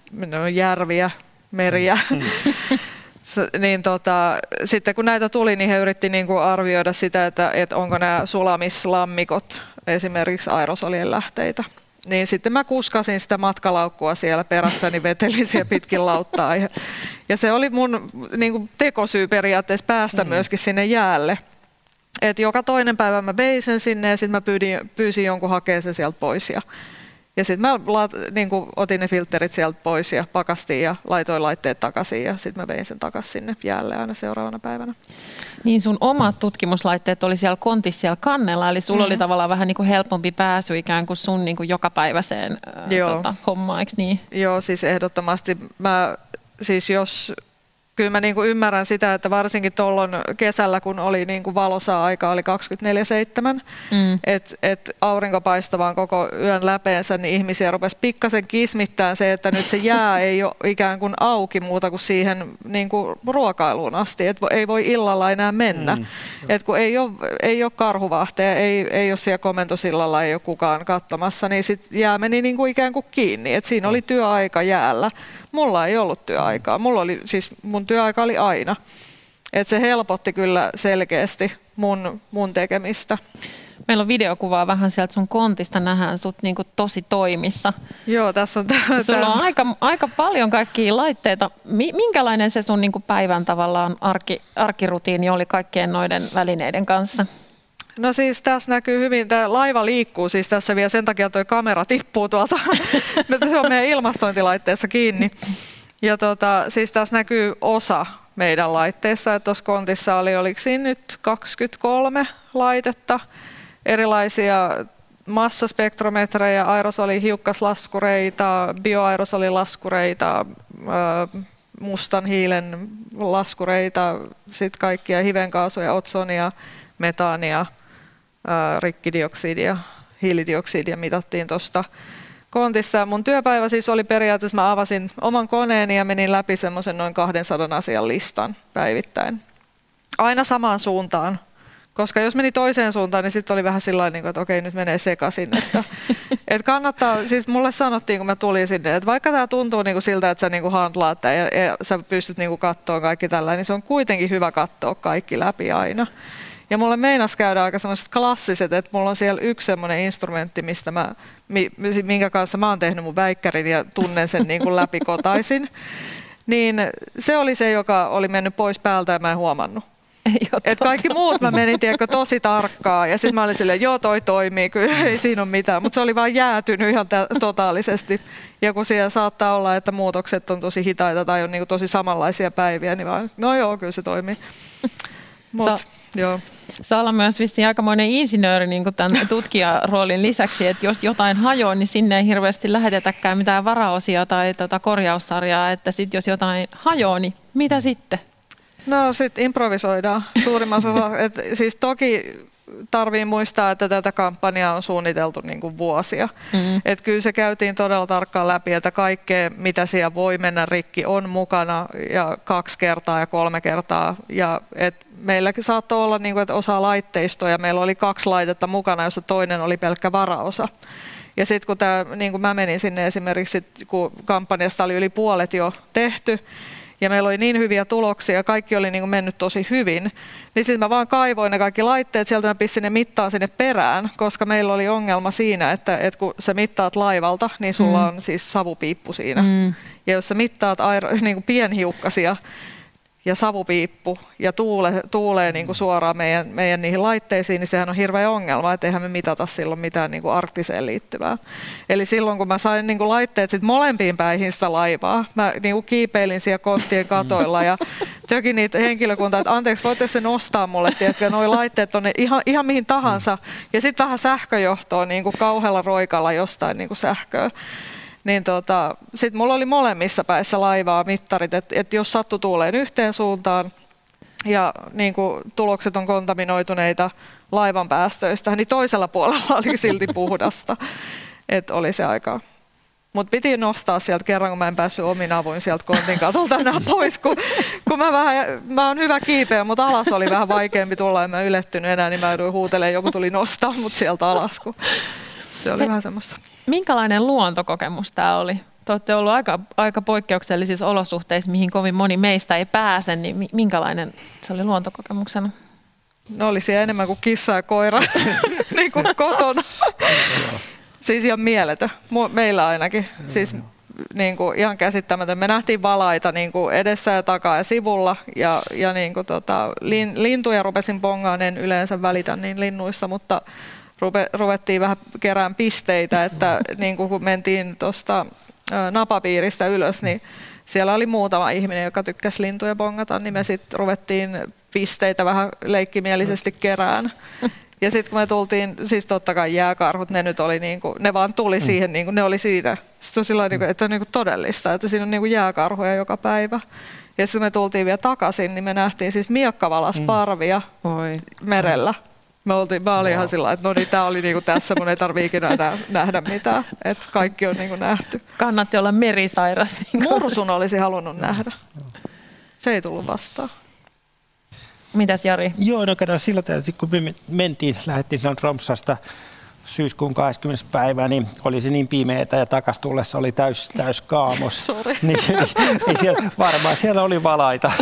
järviä, meriä. Mm. *laughs* niin tota, sitten kun näitä tuli, niin he yritti niin kuin arvioida sitä, että, että onko nämä sulamislammikot esimerkiksi aerosolien lähteitä. Niin sitten mä kuskasin sitä matkalaukkua siellä perässäni, niin vetelin siellä pitkin lauttaa. Ja, ja se oli mun niin kuin tekosyy periaatteessa päästä mm. myöskin sinne jäälle. Et joka toinen päivä mä vein sen sinne ja sitten mä pyydin, pyysin jonkun hakemaan sen sieltä pois. Ja, ja sitten mä laat, niin otin ne filterit sieltä pois ja pakastin ja laitoin laitteet takaisin ja sitten mä vein sen takaisin sinne jäälle aina seuraavana päivänä. Niin sun omat tutkimuslaitteet oli siellä kontissa siellä kannella, eli sulla mm. oli tavallaan vähän niin kuin helpompi pääsy ikään kuin sun niin kuin jokapäiväiseen Joo. Tota, hommaan, eikö niin? Joo, siis ehdottomasti. Mä, siis jos kyllä mä niin kuin ymmärrän sitä, että varsinkin tuolloin kesällä, kun oli niin kuin valosaa aika, oli 24-7, mm. että et aurinko paistavaan koko yön läpeensä, niin ihmisiä rupesi pikkasen kismittämään se, että nyt se jää *laughs* ei ole ikään kuin auki muuta kuin siihen niin kuin ruokailuun asti, että ei voi illalla enää mennä. Mm. Et kun ei ole, ei ole karhuvahteja, ei, ei ole siellä komentosillalla, ei ole kukaan katsomassa, niin sit jää meni niin kuin ikään kuin kiinni, että siinä oli työaika jäällä. Mulla ei ollut työaikaa. Mulla oli, siis mun työaika oli aina. Et se helpotti kyllä selkeästi mun, mun tekemistä. Meillä on videokuvaa vähän sieltä sun kontista, nähdään sut niin tosi toimissa. Joo, tässä on tämä. Sulla on aika, aika paljon kaikkia laitteita. Minkälainen se sun niin päivän tavallaan arki, arkirutiini oli kaikkien noiden välineiden kanssa? No siis tässä näkyy hyvin, tämä laiva liikkuu siis tässä vielä sen takia tuo kamera tippuu tuolta, *laughs* se on meidän ilmastointilaitteessa kiinni. Ja tota, siis tässä näkyy osa meidän laitteessa, että tuossa kontissa oli, oliko siinä nyt 23 laitetta, erilaisia massaspektrometrejä, aerosolihiukkaslaskureita, bioaerosolilaskureita, mustan hiilen laskureita, sitten kaikkia hivenkaasuja, otsonia, metaania – rikkidioksidia, hiilidioksidia mitattiin tuosta kontista. Mun työpäivä siis oli periaatteessa, mä avasin oman koneeni ja menin läpi semmoisen noin 200 asian listan päivittäin. Aina samaan suuntaan, koska jos meni toiseen suuntaan, niin sitten oli vähän sillä niin että okei, nyt menee sekaisin. Että, *laughs* että kannattaa, siis mulle sanottiin, kun mä tulin sinne, että vaikka tämä tuntuu niin kuin siltä, että sä niin kuin handlaat ja, ja sä pystyt niin kuin katsoa kaikki tällä, niin se on kuitenkin hyvä katsoa kaikki läpi aina. Ja mulle meinas käydä aika semmoiset klassiset, että mulla on siellä yksi semmoinen instrumentti, mistä mä, minkä kanssa mä oon tehnyt mun väikkärin ja tunnen sen niin kuin läpikotaisin. Niin se oli se, joka oli mennyt pois päältä ja mä en huomannut. Et kaikki muut mä menin tiedätkö, tosi tarkkaa ja sitten mä olin silleen, joo toi toimii, kyllä ei siinä ole mitään, mutta se oli vaan jäätynyt ihan totaalisesti. Ja kun siellä saattaa olla, että muutokset on tosi hitaita tai on niinku tosi samanlaisia päiviä, niin vaan, no joo, kyllä se toimii. *laughs* Mut, Sa- joo saa olla myös vissiin aikamoinen insinööri niin kuin tämän *laughs* tutkijaroolin lisäksi, että jos jotain hajoaa, niin sinne ei hirveästi lähetetäkään mitään varaosia tai tota korjaussarjaa, että sitten jos jotain hajoaa, niin mitä sitten? No sitten improvisoidaan suurimmassa osassa. *laughs* siis toki tarvii muistaa, että tätä kampanjaa on suunniteltu niin kuin vuosia. Mm-hmm. Et kyllä se käytiin todella tarkkaan läpi, että kaikkea, mitä siellä voi mennä rikki, on mukana ja kaksi kertaa ja kolme kertaa. Ja et meilläkin saattoi olla, niin kuin, että osa laitteistoja, meillä oli kaksi laitetta mukana, jossa toinen oli pelkkä varaosa. Ja sitten kun, tää, niin kun mä menin sinne esimerkiksi, kun kampanjasta oli yli puolet jo tehty, ja meillä oli niin hyviä tuloksia ja kaikki oli niin kuin mennyt tosi hyvin, niin sitten mä vaan kaivoin ne kaikki laitteet, sieltä mä pistin ne mittaan sinne perään, koska meillä oli ongelma siinä, että, että kun sä mittaat laivalta, niin sulla mm. on siis savupiippu siinä. Mm. Ja jos sä mittaat aero, *laughs* niin kuin pienhiukkasia, ja savupiippu ja tuule, tuulee niin kuin suoraan meidän, meidän niihin laitteisiin, niin sehän on hirveä ongelma, että eihän me mitata silloin mitään niin kuin arktiseen liittyvää. Eli silloin kun mä sain niin kuin laitteet sit molempiin päihin sitä laivaa, mä niin kuin kiipeilin siellä konttien katoilla ja *laughs* tökin niitä henkilökuntaa, että anteeksi, voitte se nostaa mulle, että nuo laitteet on ihan, ihan mihin tahansa. Ja sitten vähän sähköjohtoa niin kuin kauhealla roikalla jostain niin kuin sähköä niin tota, sitten mulla oli molemmissa päissä laivaa mittarit, että et jos sattu tuuleen yhteen suuntaan ja niin kuin tulokset on kontaminoituneita laivan päästöistä, niin toisella puolella oli silti *laughs* puhdasta. että oli se aika mutta piti nostaa sieltä kerran, kun mä en päässyt omin avuin sieltä kontin katolta enää pois, kun, kun mä, vähän, mä oon hyvä kiipeä, mutta alas oli vähän vaikeampi tulla, en mä ylettynyt enää, niin mä jouduin huutelemaan, joku tuli nostaa mut sieltä alas, kun se oli vähän semmoista. Minkälainen luontokokemus tämä oli? Te olette ollut aika, aika poikkeuksellisissa olosuhteissa, mihin kovin moni meistä ei pääse, niin minkälainen se oli luontokokemuksena? No oli siellä enemmän kuin kissa ja koira, *laughs* niin kuin kotona. siis ihan mieletön, meillä ainakin. Siis niin kuin ihan käsittämätön. Me nähtiin valaita niin kuin edessä ja takaa ja sivulla ja, ja niin kuin tota, lin, lintuja rupesin pongaan, en yleensä välitä niin linnuista, mutta ruve, ruvettiin vähän kerään pisteitä, että *laughs* niin kuin kun mentiin tuosta napapiiristä ylös, niin siellä oli muutama ihminen, joka tykkäsi lintuja bongata, niin me sitten ruvettiin pisteitä vähän leikkimielisesti kerään. *laughs* Ja sitten kun me tultiin, siis totta kai jääkarhut, ne nyt oli niinku, ne vaan tuli mm. siihen, niinku, ne oli siinä. Sitten on sillä niinku, että on niinku todellista, että siinä on niinku jääkarhuja joka päivä. Ja sitten me tultiin vielä takaisin, niin me nähtiin siis miekkavalasparvia Oi. merellä. Me oltiin, mä olin ihan sillä että no niin, tää oli niinku tässä, mun ei tarvii ikinä nä- nähdä mitään. Että kaikki on niinku nähty. Kannatti olla merisairas. Mursun olisi halunnut nähdä. Se ei tullut vastaan. Mitäs Jari? Joo, no kato, sillä tavalla, kun me mentiin, lähdettiin silloin Tromsasta syyskuun 20. päivä, niin oli se niin pimeätä ja takas tullessa oli täys, täys kaamos. *laughs* Sori. Niin, ei, ei siellä, varmaan siellä oli valaita,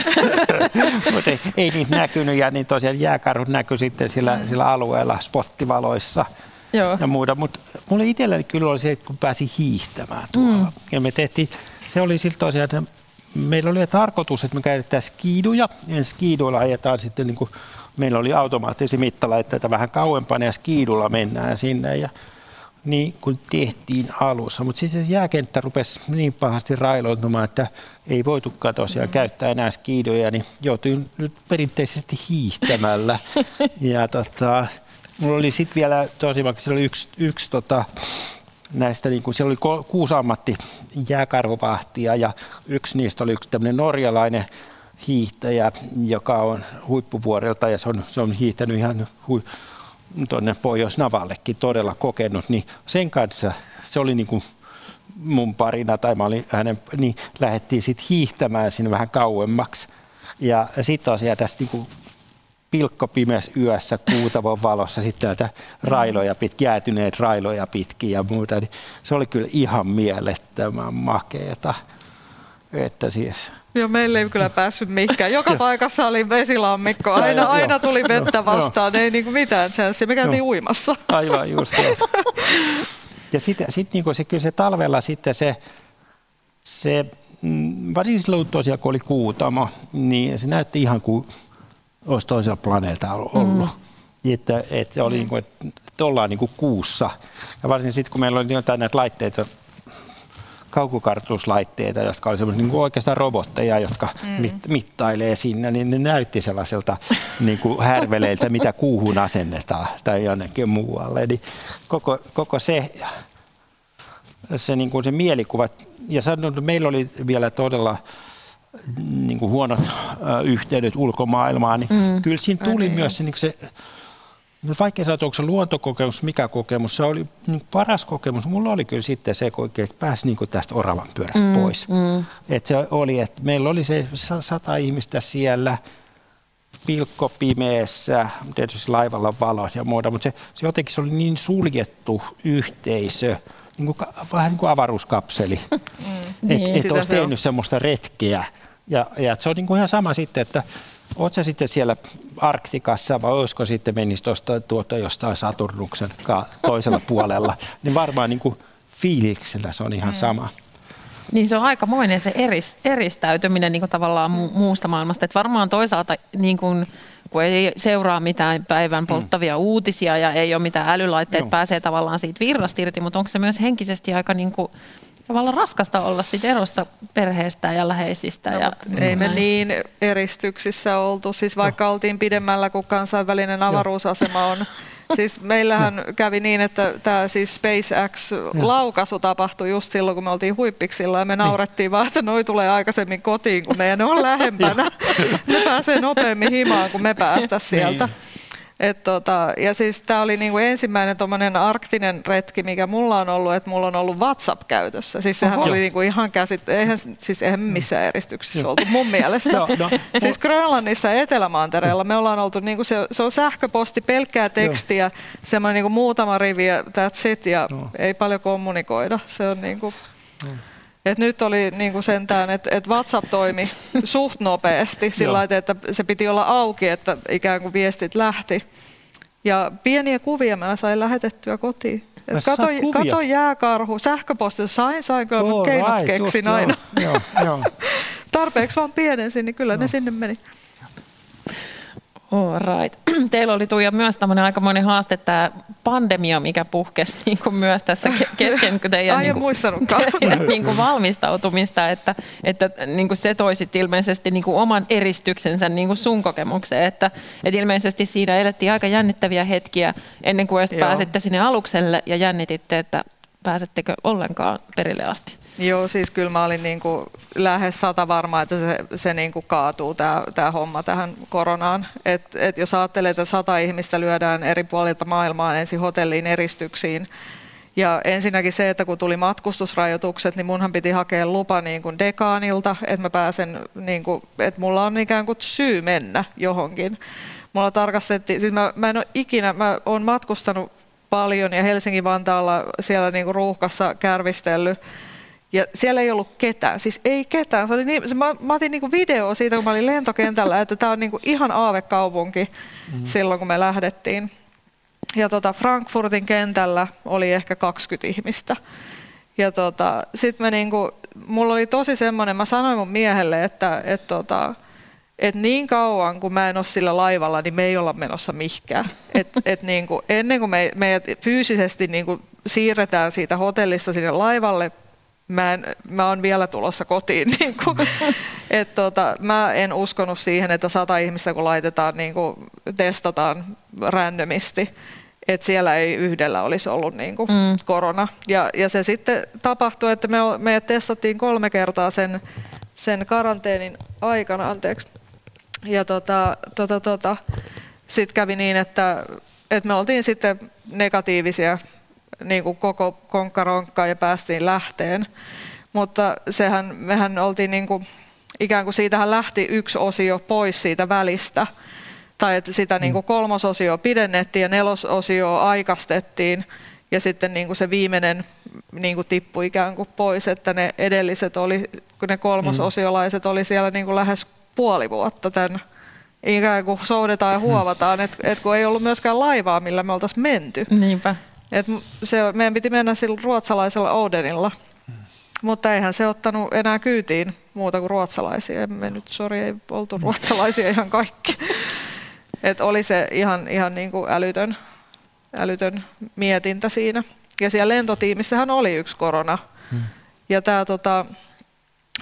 *laughs* mutta ei, ei niitä näkynyt ja niin tosiaan jääkarhut näkyi sitten sillä, sillä alueella spottivaloissa Joo. ja muuta. Mutta mulle itselläni kyllä oli se, että kun pääsi hiihtämään tuolla. Mm. Ja me tehtiin, se oli siltä tosiaan, että meillä oli tarkoitus, että me käytetään skiiduja. Ja skiiduilla ajetaan sitten, niin kuin, meillä oli automaattisia mittalaitteita vähän kauempana ja skiidulla mennään sinne. Ja, niin kuin tehtiin alussa, mutta sitten se jääkenttä rupesi niin pahasti railoitumaan, että ei voitukaan tosiaan käyttää enää skiidoja, niin joutuin nyt perinteisesti hiihtämällä. *laughs* ja tota, mulla oli sitten vielä tosi vaikka siellä oli yksi, yksi tota, näistä, niin kuin, siellä oli kuusi ammatti jääkarhuvahtia ja yksi niistä oli yksi tämmöinen norjalainen hiihtäjä, joka on huippuvuorelta ja se on, se on hiihtänyt ihan hui, tuonne Pohjois-Navallekin todella kokenut, niin sen kanssa se oli niin kuin mun parina tai mä olin hänen, niin lähdettiin sitten hiihtämään sinne vähän kauemmaksi. Ja sitten tosiaan tässä niin pilkkopimeässä yössä kuutavon valossa sitten näitä railoja pitkin, jäätyneet railoja pitkin ja muuta, niin se oli kyllä ihan mielettömän makeeta. Että siis, Joo, meille ei kyllä päässyt mihinkään. Joka paikassa oli vesilammikko. Aina, Joo. aina tuli vettä vastaan. Ei niinku mitään chanssia. Me käytiin Joo. uimassa. Aivan just. *laughs* Ja sitten sit niinku se, kyllä se talvella sitten se, se mm, varsinkin silloin tosiaan kun oli kuutamo, niin se näytti ihan kuin olisi toisella planeetalla ollut. Mm. Että, että oli niin kuin, että ollaan niin kuin kuussa. Ja varsinkin sitten kun meillä oli jotain näitä laitteita, kaukokartoituslaitteita, jotka oli semmoisia niin kuin oikeastaan robotteja, jotka mm. mit, mittailee sinne, niin ne näytti sellaiselta niin kuin härveleiltä, mitä kuuhun asennetaan tai jonnekin muualle. Eli koko, koko se, se, niin kuin se mielikuva, ja sanon, että meillä oli vielä todella niin kuin huonot yhteydet ulkomaailmaan, niin mm. kyllä siinä tuli myös se, niin kuin se vaikea sanoa, että onko se luontokokemus, mikä kokemus, se oli niin paras kokemus. Mulla oli kyllä sitten se, kun oikein pääsi niin kuin tästä oravan pyörästä mm, pois. Mm. Et se oli, että meillä oli se sa- sata ihmistä siellä, pilkko pimeässä, tietysti laivalla valot ja muuta, mutta se, se jotenkin se oli niin suljettu yhteisö, niin kuin, vähän niin kuin avaruuskapseli. *laughs* Mm, niin, että et sitä olisi se on. tehnyt semmoista retkeä. Ja, ja et se on niin kuin ihan sama sitten, että oot sä sitten siellä Arktikassa vai olisiko sitten menisi tuosta tuota jostain Saturnuksen toisella puolella, *laughs* niin varmaan niin kuin fiiliksellä se on ihan sama. Niin se on aikamoinen se eris, eristäytyminen niin kuin tavallaan mu- muusta maailmasta. Et varmaan toisaalta niin kuin, kun ei seuraa mitään päivän polttavia uutisia ja ei ole mitään älylaitteet, Joo. pääsee tavallaan siitä virrasta irti, mutta onko se myös henkisesti aika niin kuin, tavallaan raskasta olla sit erossa perheestä ja läheisistä? No, ja ei me niin eristyksissä oltu, siis vaikka oltiin pidemmällä kuin kansainvälinen avaruusasema on. Siis meillähän kävi niin, että tämä siis SpaceX-laukaisu tapahtui just silloin, kun me oltiin huippiksilla. Ja me naurettiin vaan, että noi tulee aikaisemmin kotiin kuin me ja ne on lähempänä. ne pääsee nopeammin himaan, kun me päästä sieltä. Et tota, ja siis tämä oli niinku ensimmäinen arktinen retki, mikä mulla on ollut, että mulla on ollut WhatsApp käytössä. Siis sehän Oho. oli niinku ihan käsit, eihän, siis eihän missään eristyksissä oltu mun mielestä. *laughs* Joo, no, *laughs* siis Grönlannissa ja Etelämantereella me ollaan oltu, niinku se, se on sähköposti, pelkkää tekstiä, semmoinen niinku muutama rivi ja that's it, ja Joo. ei paljon kommunikoida. Se on niinku, et nyt oli niinku sentään, että et WhatsApp toimi suht nopeasti sillä Joo. lailla, että se piti olla auki, että ikään kuin viestit lähti. Ja pieniä kuvia mä sain lähetettyä kotiin. Et kato, kato jääkarhu, sähköpostissa sain, sain kyllä, mutta keinot right, just keksin joo, aina. Joo, joo. *laughs* Tarpeeksi vaan pienensin, niin kyllä ne sinne meni. All right. *clears throat* Teillä oli Tuija myös tämmöinen aikamoinen haaste, tämä pandemia, mikä puhkesi *laughs* niin kuin myös tässä ke- kesken *laughs* teidän niin kuin, *laughs* teidän, niin kuin valmistautumista, että, että niin kuin se toi sit ilmeisesti niin kuin oman eristyksensä niin kuin sun kokemukseen, että, että ilmeisesti siinä elettiin aika jännittäviä hetkiä ennen kuin pääsitte sinne alukselle ja jännititte, että pääsettekö ollenkaan perille asti. Joo, siis kyllä mä olin niin kuin lähes sata varma, että se, se niin kuin kaatuu tämä, tämä homma tähän koronaan. Et, et jos ajattelee, että sata ihmistä lyödään eri puolilta maailmaa ensin hotelliin eristyksiin, ja ensinnäkin se, että kun tuli matkustusrajoitukset, niin munhan piti hakea lupa niin kuin dekaanilta, että mä pääsen, niin kuin, että mulla on ikään kuin syy mennä johonkin. Mulla tarkastettiin, siis mä, mä en ole ikinä, mä oon matkustanut paljon ja Helsingin-Vantaalla siellä niin kuin ruuhkassa kärvistellyt. Ja siellä ei ollut ketään, siis ei ketään. Se oli niin, mä, mä otin niinku video siitä, kun mä olin lentokentällä, että tämä on niinku ihan aavekaupunki mm-hmm. silloin, kun me lähdettiin. Ja tota Frankfurtin kentällä oli ehkä 20 ihmistä. Ja tota, sitten me niinku, mulla oli tosi semmoinen, mä sanoin mun miehelle, että et tota, et niin kauan kun mä en ole sillä laivalla, niin me ei olla menossa mihkään. Et, et niinku, ennen kuin me, meidät fyysisesti niinku siirretään siitä hotellista sinne laivalle, mä, en, mä oon vielä tulossa kotiin. *laughs* Niin kuin, et tota, mä en uskonut siihen, että sata ihmistä kun laitetaan, niin kuin, testataan randomisti, että siellä ei yhdellä olisi ollut niin kuin, mm. korona. Ja, ja se sitten tapahtui, että me, me testattiin kolme kertaa sen, sen karanteenin aikana, anteeksi. Ja tota, tota, tota, sitten kävi niin, että, että me oltiin sitten negatiivisia niin kuin koko konkkaronkka ja päästiin lähteen. Mutta sehän, mehän oltiin niin kuin, ikään kuin siitähän lähti yksi osio pois siitä välistä. Tai että sitä niin kuin mm. kolmososio pidennettiin ja nelososio aikastettiin. Ja sitten niin kuin se viimeinen niin kuin tippui ikään kuin pois, että ne edelliset oli, kun ne kolmososiolaiset oli siellä niin kuin lähes puoli vuotta tämän ikään kuin soudetaan ja huovataan, että et kun ei ollut myöskään laivaa, millä me oltaisiin menty. Niinpä. Et se, meidän piti mennä sillä ruotsalaisella Odenilla, hmm. mutta eihän se ottanut enää kyytiin muuta kuin ruotsalaisia. Emme nyt, sori, ei oltu *laughs* ruotsalaisia ihan kaikki. Et oli se ihan, ihan niin kuin älytön, älytön mietintä siinä. Ja siellä lentotiimissähän oli yksi korona. Hmm. Ja tämä tota,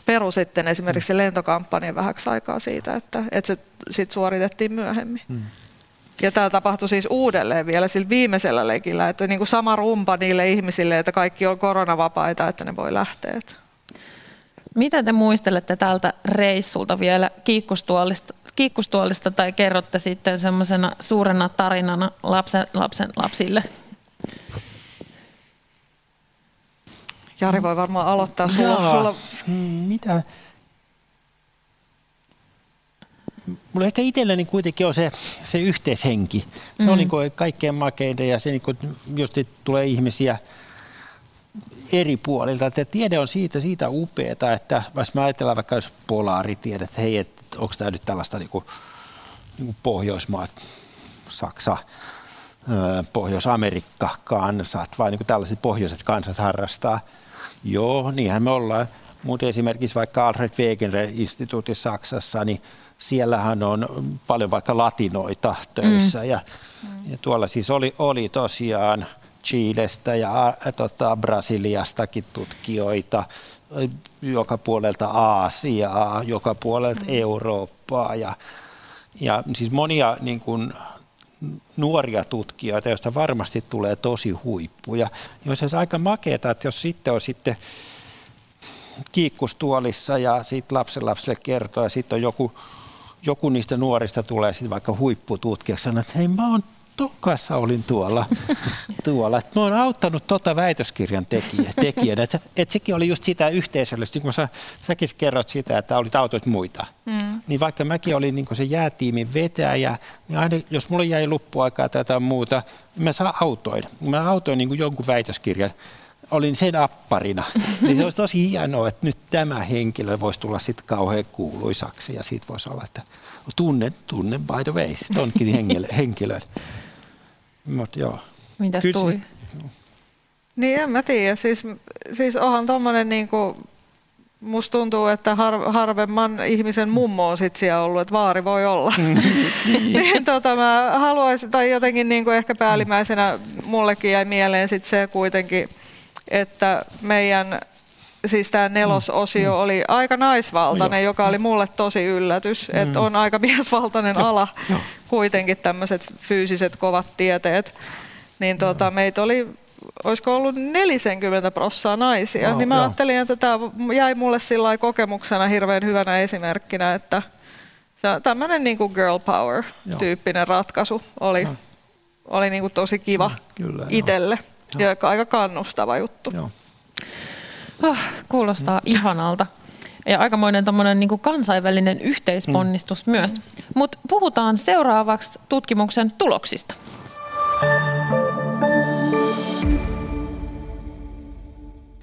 peru sitten esimerkiksi se lentokampanja vähäksi aikaa siitä, että, että se sit suoritettiin myöhemmin. Hmm. Ja tämä tapahtui siis uudelleen vielä sillä viimeisellä leikillä, että niin kuin sama rumpa niille ihmisille, että kaikki on koronavapaita, että ne voi lähteä. Mitä te muistelette tältä reissulta vielä kiikkustuolista, kiikkustuolista tai kerrotte sitten semmoisena suurena tarinana lapsen, lapsen lapsille? Jari voi varmaan aloittaa. Sulla, sulla... Hmm, mitä? Mulla ehkä itselläni kuitenkin on se, se yhteishenki. Se mm. on niin kuin kaikkein makeinta ja se niin kuin, just tulee ihmisiä eri puolilta. Että tiede on siitä, siitä upeata, että jos mä ajatellaan vaikka jos polaaritiede, että hei, että onko tämä nyt tällaista niin kuin, niin kuin Pohjoismaat, Saksa, Pohjois-Amerikka kansat, vai niin kuin tällaiset pohjoiset kansat harrastaa. Joo, niinhän me ollaan. Mutta esimerkiksi vaikka Alfred Wegener-instituutissa Saksassa, niin siellähän on paljon vaikka latinoita töissä mm. ja, ja tuolla siis oli, oli tosiaan Chilestä ja tota, Brasiliastakin tutkijoita, joka puolelta Aasiaa, joka puolelta mm. Eurooppaa ja, ja siis monia niin kuin, nuoria tutkijoita, joista varmasti tulee tosi huippuja. Jos se aika makeeta, että jos sitten on sitten kiikkustuolissa ja sitten lapsen lapselle kertoo ja sitten on joku joku niistä nuorista tulee sitten vaikka huippututkijaksi sanoo, että hei mä oon tokassa olin tuolla, *laughs* tuolla. Että mä oon auttanut tota väitöskirjan tekijä, tekijänä. Että, että sekin oli just sitä yhteisöllistä, niin kun sä, säkin kerrot sitä, että olit autoit muita. Mm. Niin vaikka mäkin olin niin se jäätiimin vetäjä, niin aina jos mulla jäi loppuaikaa tai jotain muuta, niin mä saa autoin. Mä autoin niin jonkun väitöskirjan olin sen apparina. *laughs* Niin se olisi tosi hienoa, että nyt tämä henkilö voisi tulla sitten kauhean kuuluisaksi ja siitä voisi olla, että tunnen, tunnen by the way, tonkin henkilö, *laughs* henkilön. Mut joo. Mitäs Kyllä, tuli? Niin en mä tiedä. Siis, siis onhan tommonen niinku, musta tuntuu, että har, harvemman ihmisen mummo on sit siellä ollut, että vaari voi olla. *laughs* niin, tota, mä haluaisin, tai jotenkin niinku ehkä päällimmäisenä mullekin jäi mieleen sit se kuitenkin, että meidän siis tämä nelososio mm. oli aika naisvaltainen, no, joka oli mulle tosi yllätys, mm. että on aika miesvaltainen ala kuitenkin tämmöiset fyysiset kovat tieteet. Niin tuota, meitä oli olisiko ollut 40 prossaa naisia, Wow, niin mä joo. ajattelin, että tämä jäi mulle sillä kokemuksena hirveän hyvänä esimerkkinä, että tämmöinen niin kuin girl power-tyyppinen ratkaisu oli, oli niin kuin tosi kiva joo. itselle ja aika kannustava juttu. Joo. Oh, kuulostaa ihanalta. Ja aikamoinen tommonen niin kansainvälinen yhteisponnistus mm. myös. Mutta puhutaan seuraavaksi tutkimuksen tuloksista.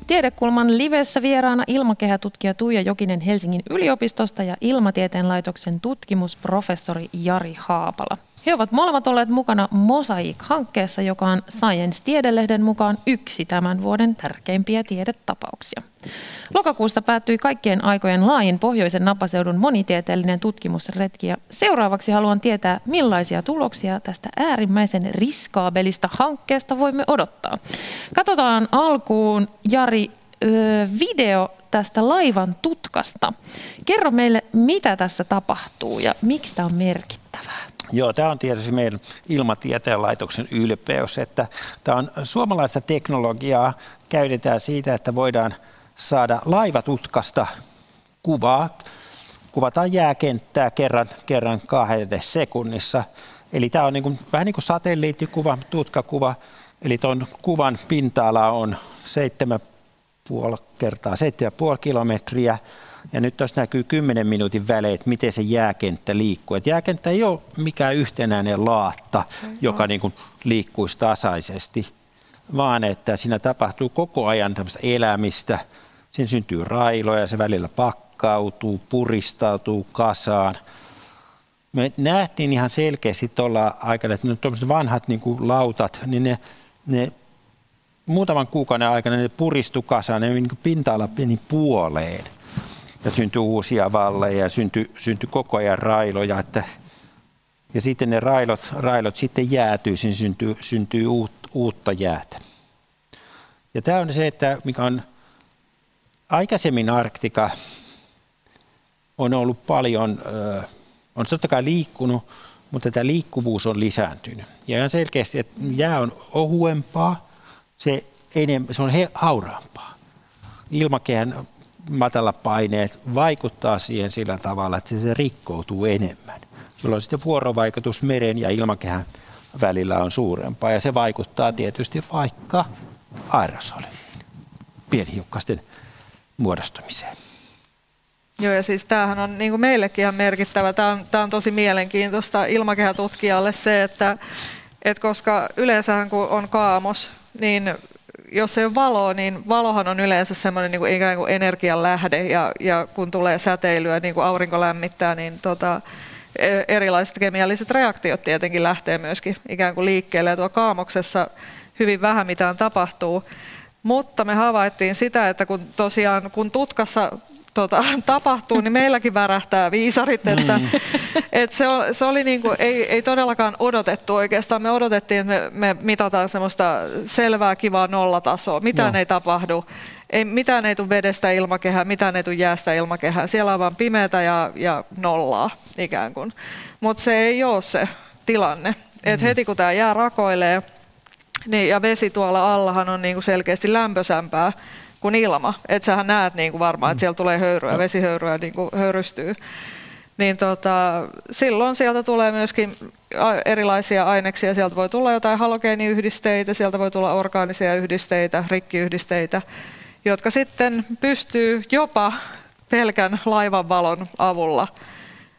Tiedekulman livessä vieraana ilmakehätutkija Tuija Jokinen Helsingin yliopistosta ja Ilmatieteen laitoksen tutkimusprofessori Jari Haapala. He ovat molemmat olleet mukana Mosaic-hankkeessa, joka on Science-tiedelehden mukaan yksi tämän vuoden tärkeimpiä tiedetapauksia. Lokakuussa päättyi kaikkien aikojen laajin pohjoisen napaseudun monitieteellinen tutkimusretki ja seuraavaksi haluan tietää, millaisia tuloksia tästä äärimmäisen riskaabelista hankkeesta voimme odottaa. Katsotaan alkuun, Jari, video tästä laivan tutkasta. Kerro meille, mitä tässä tapahtuu ja miksi tämä on merkittävää. Joo, tämä on tietysti meidän ilmatieteen laitoksen ylpeys, että tämä on suomalaista teknologiaa, käytetään siitä, että voidaan saada laivatutkasta kuvaa. Kuvataan jääkenttää kerran, kerran kahdessa sekunnissa. Eli tämä on niin kuin, vähän niin kuin satelliittikuva, tutkakuva. Eli tuon kuvan pinta-ala on 7,5 kertaa 7,5 kilometriä. Ja nyt tuossa näkyy 10 minuutin välein, että miten se jääkenttä liikkuu. Et jääkenttä ei ole mikään yhtenäinen laatta, joka niin kuin liikkuisi tasaisesti, vaan että siinä tapahtuu koko ajan tämmöistä elämistä. Siinä syntyy railoja, se välillä pakkautuu, puristautuu kasaan. Me nähtiin ihan selkeästi tuolla aikana, että tuommoiset vanhat niin kuin lautat, niin ne, ne muutaman kuukauden aikana ne puristu kasaan, ne niin kuin pinta-ala pieni puoleen ja syntyi uusia valleja ja syntyi, syntyi koko ajan railoja. Että, ja sitten ne railot, railot sitten jäätyy, siinä syntyy, syntyy uut, uutta jäätä. Ja tämä on se, että mikä on aikaisemmin Arktika on ollut paljon, on totta kai liikkunut, mutta tämä liikkuvuus on lisääntynyt. Ja ihan selkeästi, että jää on ohuempaa, se, enemmän, se on he, hauraampaa. Ilmakehän matalapaineet vaikuttaa siihen sillä tavalla, että se rikkoutuu enemmän. Jolloin sitten vuorovaikutus meren ja ilmakehän välillä on suurempaa ja se vaikuttaa tietysti vaikka aerosoliin, pienhiukkasten muodostumiseen. Joo, ja siis tämähän on niin kuin meillekin ihan merkittävä. Tämä on, tämä on tosi mielenkiintoista ilmakehätutkijalle se, että, että koska yleensähän kun on kaamos, niin jos ei ole valoa, niin valohan on yleensä semmoinen niin kuin ikään kuin energian lähde ja, ja kun tulee säteilyä, niin kuin aurinko lämmittää, niin tota, e- erilaiset kemialliset reaktiot tietenkin lähtee myöskin ikään kuin liikkeelle ja tuo kaamoksessa hyvin vähän mitään tapahtuu. Mutta me havaittiin sitä, että kun tosiaan kun tutkassa tota, tapahtuu, niin meilläkin värähtää viisarit, että mm. et se, se oli niinku, ei, ei todellakaan odotettu oikeastaan. Me odotettiin, että me, me mitataan semmoista selvää kivaa nollatasoa. Mitään Joo. ei tapahdu. Ei, mitään ei tule vedestä ilmakehää, mitään ei tule jäästä ilmakehää. Siellä on vain pimeätä ja, ja nollaa ikään kuin. Mutta se ei ole se tilanne. Et heti kun tämä jää rakoilee, niin, ja vesi tuolla allahan on niinku selkeästi lämpösämpää kuin ilma. Että sähän näet niinku varmaan, että siellä tulee höyryä, vesihöyryä niinku höyrystyy. Niin tota, silloin sieltä tulee myöskin erilaisia aineksia. Sieltä voi tulla jotain halogeeniyhdisteitä, sieltä voi tulla orgaanisia yhdisteitä, rikkiyhdisteitä, jotka sitten pystyy jopa pelkän laivan valon avulla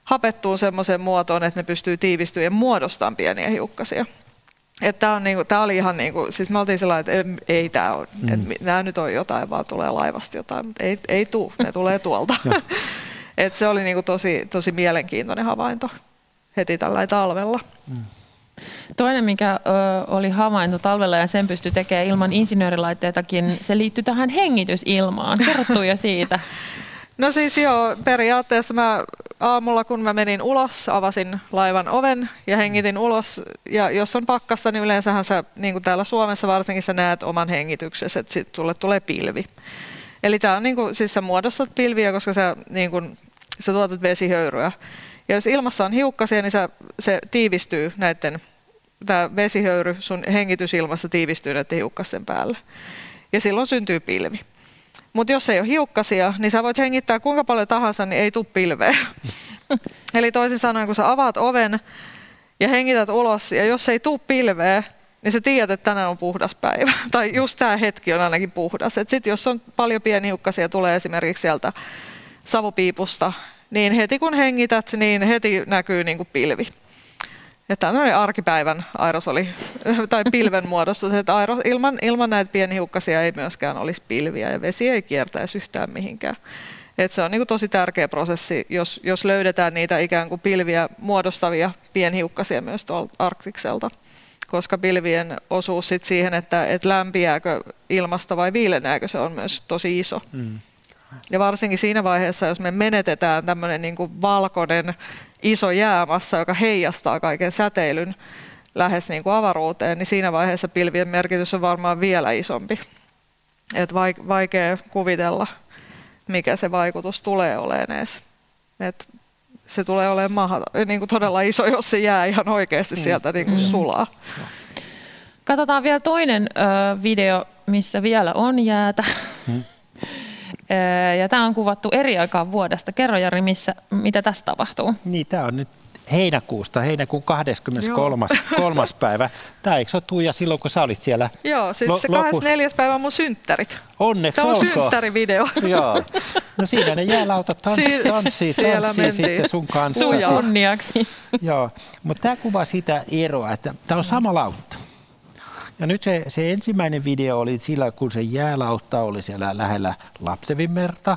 hapettuu semmoiseen muotoon, että ne pystyy tiivistyä ja muodostamaan pieniä hiukkasia. Että tää on niinku, tää oli ihan niinku, siis me oltiin sillä että ei, ei tämä ole, mm. että nämä nyt on jotain, vaan tulee laivasta jotain, mutta ei, ei tuu, ne tulee tuolta. *laughs* Et se oli niinku tosi, tosi mielenkiintoinen havainto heti tällä talvella. Toinen, mikä ö, oli havainto talvella ja sen pystyi tekemään ilman insinöörilaitteitakin, se liittyy tähän hengitysilmaan. Kerrottu jo siitä. *laughs* No siis joo, periaatteessa mä aamulla kun mä menin ulos, avasin laivan oven ja hengitin ulos. Ja jos on pakkasta, niin yleensähän sä, niin kuin täällä Suomessa varsinkin, sä näet oman hengityksesi, että sit sulle tulee pilvi. Eli tää on niin kuin, siis sä muodostat pilviä, koska sä, niin kuin, sä tuotat vesihöyryä. Ja jos ilmassa on hiukkasia, niin sä, se tiivistyy näiden tämä vesihöyry sun hengitysilmassa tiivistyy näiden hiukkasten päälle. Ja silloin syntyy pilvi. Mutta jos ei ole hiukkasia, niin sä voit hengittää kuinka paljon tahansa, niin ei tule pilveä. *laughs* Eli toisin sanoen, kun sä avaat oven ja hengität ulos, ja jos ei tule pilveä, niin sä tiedät, että tänään on puhdas päivä. *laughs* Tai just tämä hetki on ainakin puhdas. Sitten jos on paljon pieniukkasia, tulee esimerkiksi sieltä savupiipusta, niin heti kun hengität, niin heti näkyy niin kuin pilvi. Että on arkipäivän aerosoli *laughs* tai pilven muodossa, se, että aeros, ilman, ilman näitä pienihiukkasia ei myöskään olisi pilviä ja vesi ei kiertäisi yhtään mihinkään. Et se on niin tosi tärkeä prosessi, jos, jos löydetään niitä ikään kuin pilviä muodostavia pienhiukkasia myös tuolta Arktikselta koska pilvien osuus sit siihen, että, että lämpiääkö ilmasta vai viilenääkö, se on myös tosi iso. Mm. Ja varsinkin siinä vaiheessa, jos me menetetään tämmöinen niin valkoinen iso jäämassa, joka heijastaa kaiken säteilyn lähes niin kuin avaruuteen, niin siinä vaiheessa pilvien merkitys on varmaan vielä isompi. Et vaikea kuvitella, mikä se vaikutus tulee olemaan edes. Et se tulee olemaan maha, niin kuin todella iso, jos se jää ihan oikeasti mm. sieltä niin kuin mm. sulaa. Katsotaan vielä toinen ö, video, missä vielä on jäätä. Hmm. Ja tämä on kuvattu eri aikaan vuodesta. Kerro Jari, missä, mitä tässä tapahtuu? Niin, tämä on nyt heinäkuusta, heinäkuun 23. *laughs* kolmas päivä. Tämä eikö ole Tuija silloin, kun sä olit siellä? Joo, siis lo- se 24. Lopu... päivä on mun synttärit. Onneksi Tämä on synttärivideo. *laughs* Joo. No siinä ne jäälautat tanssii, *laughs* si- tanssii, tanssii sitten sun kanssa. Sun kunniaksi. Joo, mutta tämä kuvaa sitä eroa, että tämä on sama lautta. Ja nyt se, se ensimmäinen video oli sillä, kun se jäälautta oli siellä lähellä Laptevimerta,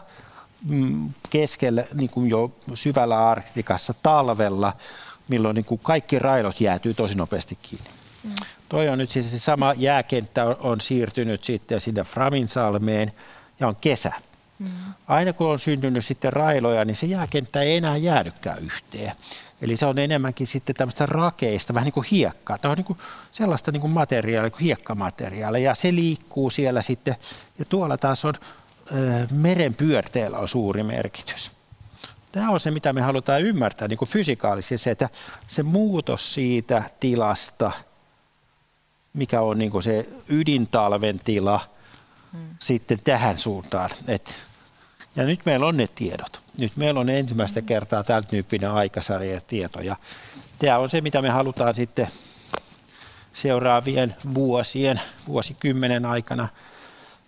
mm, keskellä niin kuin jo syvällä Arktikassa talvella, milloin niin kuin kaikki railot jäätyy tosi nopeasti kiinni. Mm. Toi on nyt siis se sama jääkenttä on, on siirtynyt sitten sinne Framinsalmeen ja on kesä. Mm. Aina kun on syntynyt sitten railoja, niin se jääkenttä ei enää jäädykään yhteen. Eli se on enemmänkin sitten tämmöistä rakeista, vähän niin kuin hiekkaa. Tämä on niin kuin sellaista niin kuin materiaalia kuin hiekkamateriaalia ja se liikkuu siellä sitten. Ja tuolla taas on meren pyörteellä on suuri merkitys. Tämä on se, mitä me halutaan ymmärtää niin kuin fysikaalisesti, se, että se muutos siitä tilasta, mikä on niin kuin se ydintalven tila, hmm. sitten tähän suuntaan. Et, ja nyt meillä on ne tiedot. Nyt meillä on ensimmäistä kertaa tämän tyyppinen aikasarja ja tietoja. Tämä on se, mitä me halutaan sitten seuraavien vuosien, vuosikymmenen aikana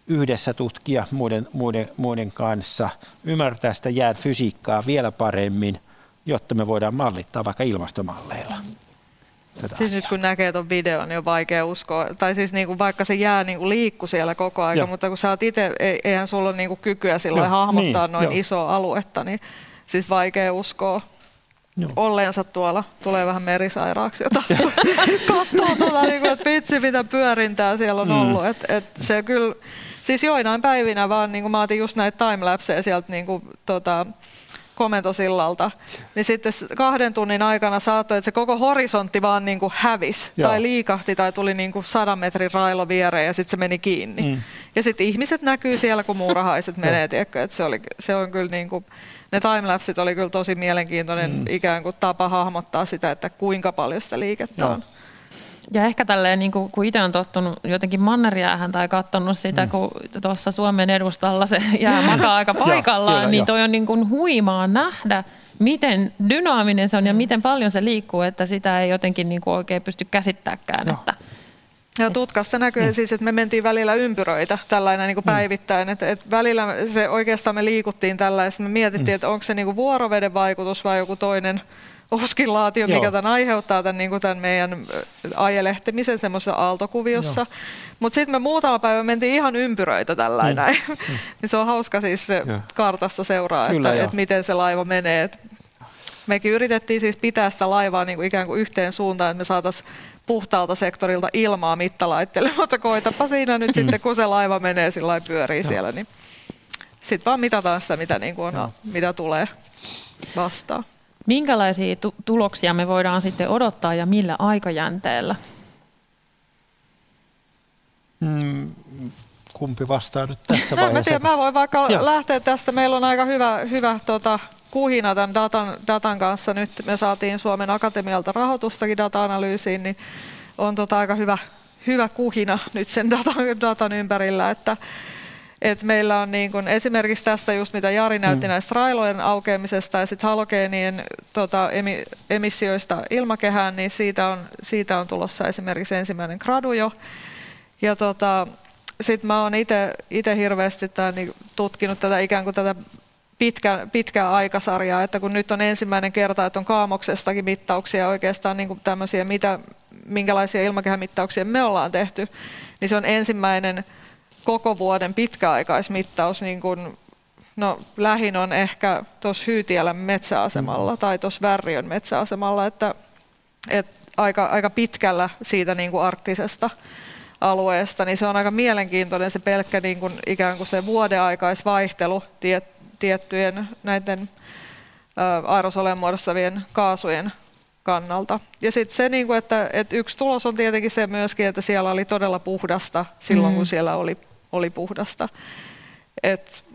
yhdessä tutkia muiden, muiden, muiden kanssa, ymmärtää sitä jään fysiikkaa vielä paremmin, jotta me voidaan mallittaa vaikka ilmastomalleilla. Siis nyt kun näkee tuon videon, niin on vaikea uskoa. Tai siis niin kuin vaikka se jää niin kuin liikku siellä koko aika, ja. mutta kun sä oot itse, eihän sulla ole niin kuin kykyä silloin hahmottaa niin, noin jo. isoa aluetta, niin siis vaikea uskoa Joo. olleensa tuolla. Tulee vähän merisairaaksi, jota *laughs* katsoo tuota, niin kuin, että vitsi mitä pyörintää siellä on mm. ollut. Et, et se kyllä, siis joinain päivinä vaan, niin kuin mä otin just näitä timelapseja sieltä niin kuin, tota, komentosillalta, niin sitten kahden tunnin aikana saattoi, että se koko horisontti vaan niin kuin hävisi Joo. tai liikahti tai tuli niin kuin sadan metrin railo viereen ja sitten se meni kiinni. Mm. Ja sitten ihmiset näkyy siellä, kun muurahaiset menee, tiedätkö, että se, oli, se on kyllä niin kuin, ne timelapsit oli kyllä tosi mielenkiintoinen mm. ikään kuin tapa hahmottaa sitä, että kuinka paljon sitä liikettä Joo. on. Ja ehkä tälleen, niin kuin, kun itse on tottunut jotenkin mannerjäähän tai katsonut sitä, mm. kun tuossa Suomen edustalla se jää makaa aika *laughs* paikallaan, kyllä, niin toi on niin kuin huimaa nähdä, miten dynaaminen se on ja mm. miten paljon se liikkuu, että sitä ei jotenkin niin kuin oikein pysty käsittämään. Että, ja tutkasta näkyy mm. siis, että me mentiin välillä ympyröitä tällainen niin kuin mm. päivittäin. Että, että välillä se oikeastaan me liikuttiin tällaista. Me mietittiin, mm. että onko se niin kuin vuoroveden vaikutus vai joku toinen oskillaatio, mikä tämän aiheuttaa tämän, niin kuin tämän meidän ajelehtimisen semmoisessa aaltokuviossa. Mutta sitten me muutama päivä mentiin ihan ympyröitä tällainen. Mm. Mm. *laughs* niin se on hauska siis se kartasta seuraa, että, että miten se laiva menee. Et mekin yritettiin siis pitää sitä laivaa niin kuin ikään kuin yhteen suuntaan, että me saataisiin puhtaalta sektorilta ilmaa mittalaitteelle, mutta koitapa siinä nyt sitten, kun se laiva menee sillä pyörii Joo. siellä, niin sitten vaan mitataan sitä, mitä, niin kuin on, mitä tulee vastaan. Minkälaisia tu- tuloksia me voidaan sitten odottaa ja millä aikajänteellä? Hmm, kumpi vastaa nyt *laughs* tässä no, vaiheessa? Mä, tiedän, mä voin vaikka Joo. lähteä tästä. Meillä on aika hyvä, hyvä tota, kuhina tämän datan, datan kanssa. Nyt me saatiin Suomen Akatemialta rahoitustakin data-analyysiin, niin on tota aika hyvä, hyvä kuhina nyt sen datan, datan ympärillä, että et meillä on niin kun esimerkiksi tästä just mitä Jari näytti mm. näistä railojen aukeamisesta ja sitten halogeenien tota, emi, emissioista ilmakehään, niin siitä on, siitä on tulossa esimerkiksi ensimmäinen gradu jo. Ja tota, sitten mä oon itse hirveästi tämän, niin tutkinut tätä ikään kuin tätä pitkä, pitkää aikasarjaa, että kun nyt on ensimmäinen kerta, että on kaamoksestakin mittauksia oikeastaan niin kuin tämmöisiä, mitä, minkälaisia ilmakehämittauksia me ollaan tehty, niin se on ensimmäinen koko vuoden pitkäaikaismittaus, niin kuin, no lähin on ehkä tuossa Hyytiälän metsäasemalla mm. tai tuossa Värriön metsäasemalla, että, että aika, aika pitkällä siitä niin kuin arktisesta alueesta, niin se on aika mielenkiintoinen se pelkkä niin kuin ikään kuin se vuodeaikaisvaihtelu tiet, tiettyjen näiden aerosolien muodostavien kaasujen kannalta. Ja sitten se, niin kuin, että, että yksi tulos on tietenkin se myöskin, että siellä oli todella puhdasta silloin, mm. kun siellä oli, oli puhdasta.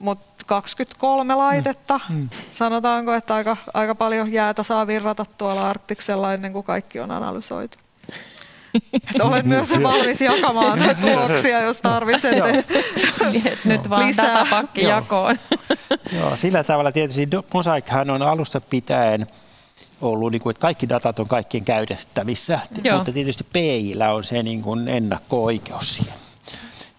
Mutta 23 laitetta, mm. mm. sanotaanko, että aika, aika paljon jäätä saa virrata tuolla Arktiksella ennen kuin kaikki on analysoitu. Että olen myös valmis jakamaan tuloksia, jos tarvitset Nyt vaan lisää. datapakki jakoon. Joo, sillä tavalla tietysti Mosaikhan on alusta pitäen ollut, niin kuin, että kaikki datat on kaikkien käytettävissä, Joo. mutta tietysti PIllä on se niin kuin ennakko-oikeus siihen.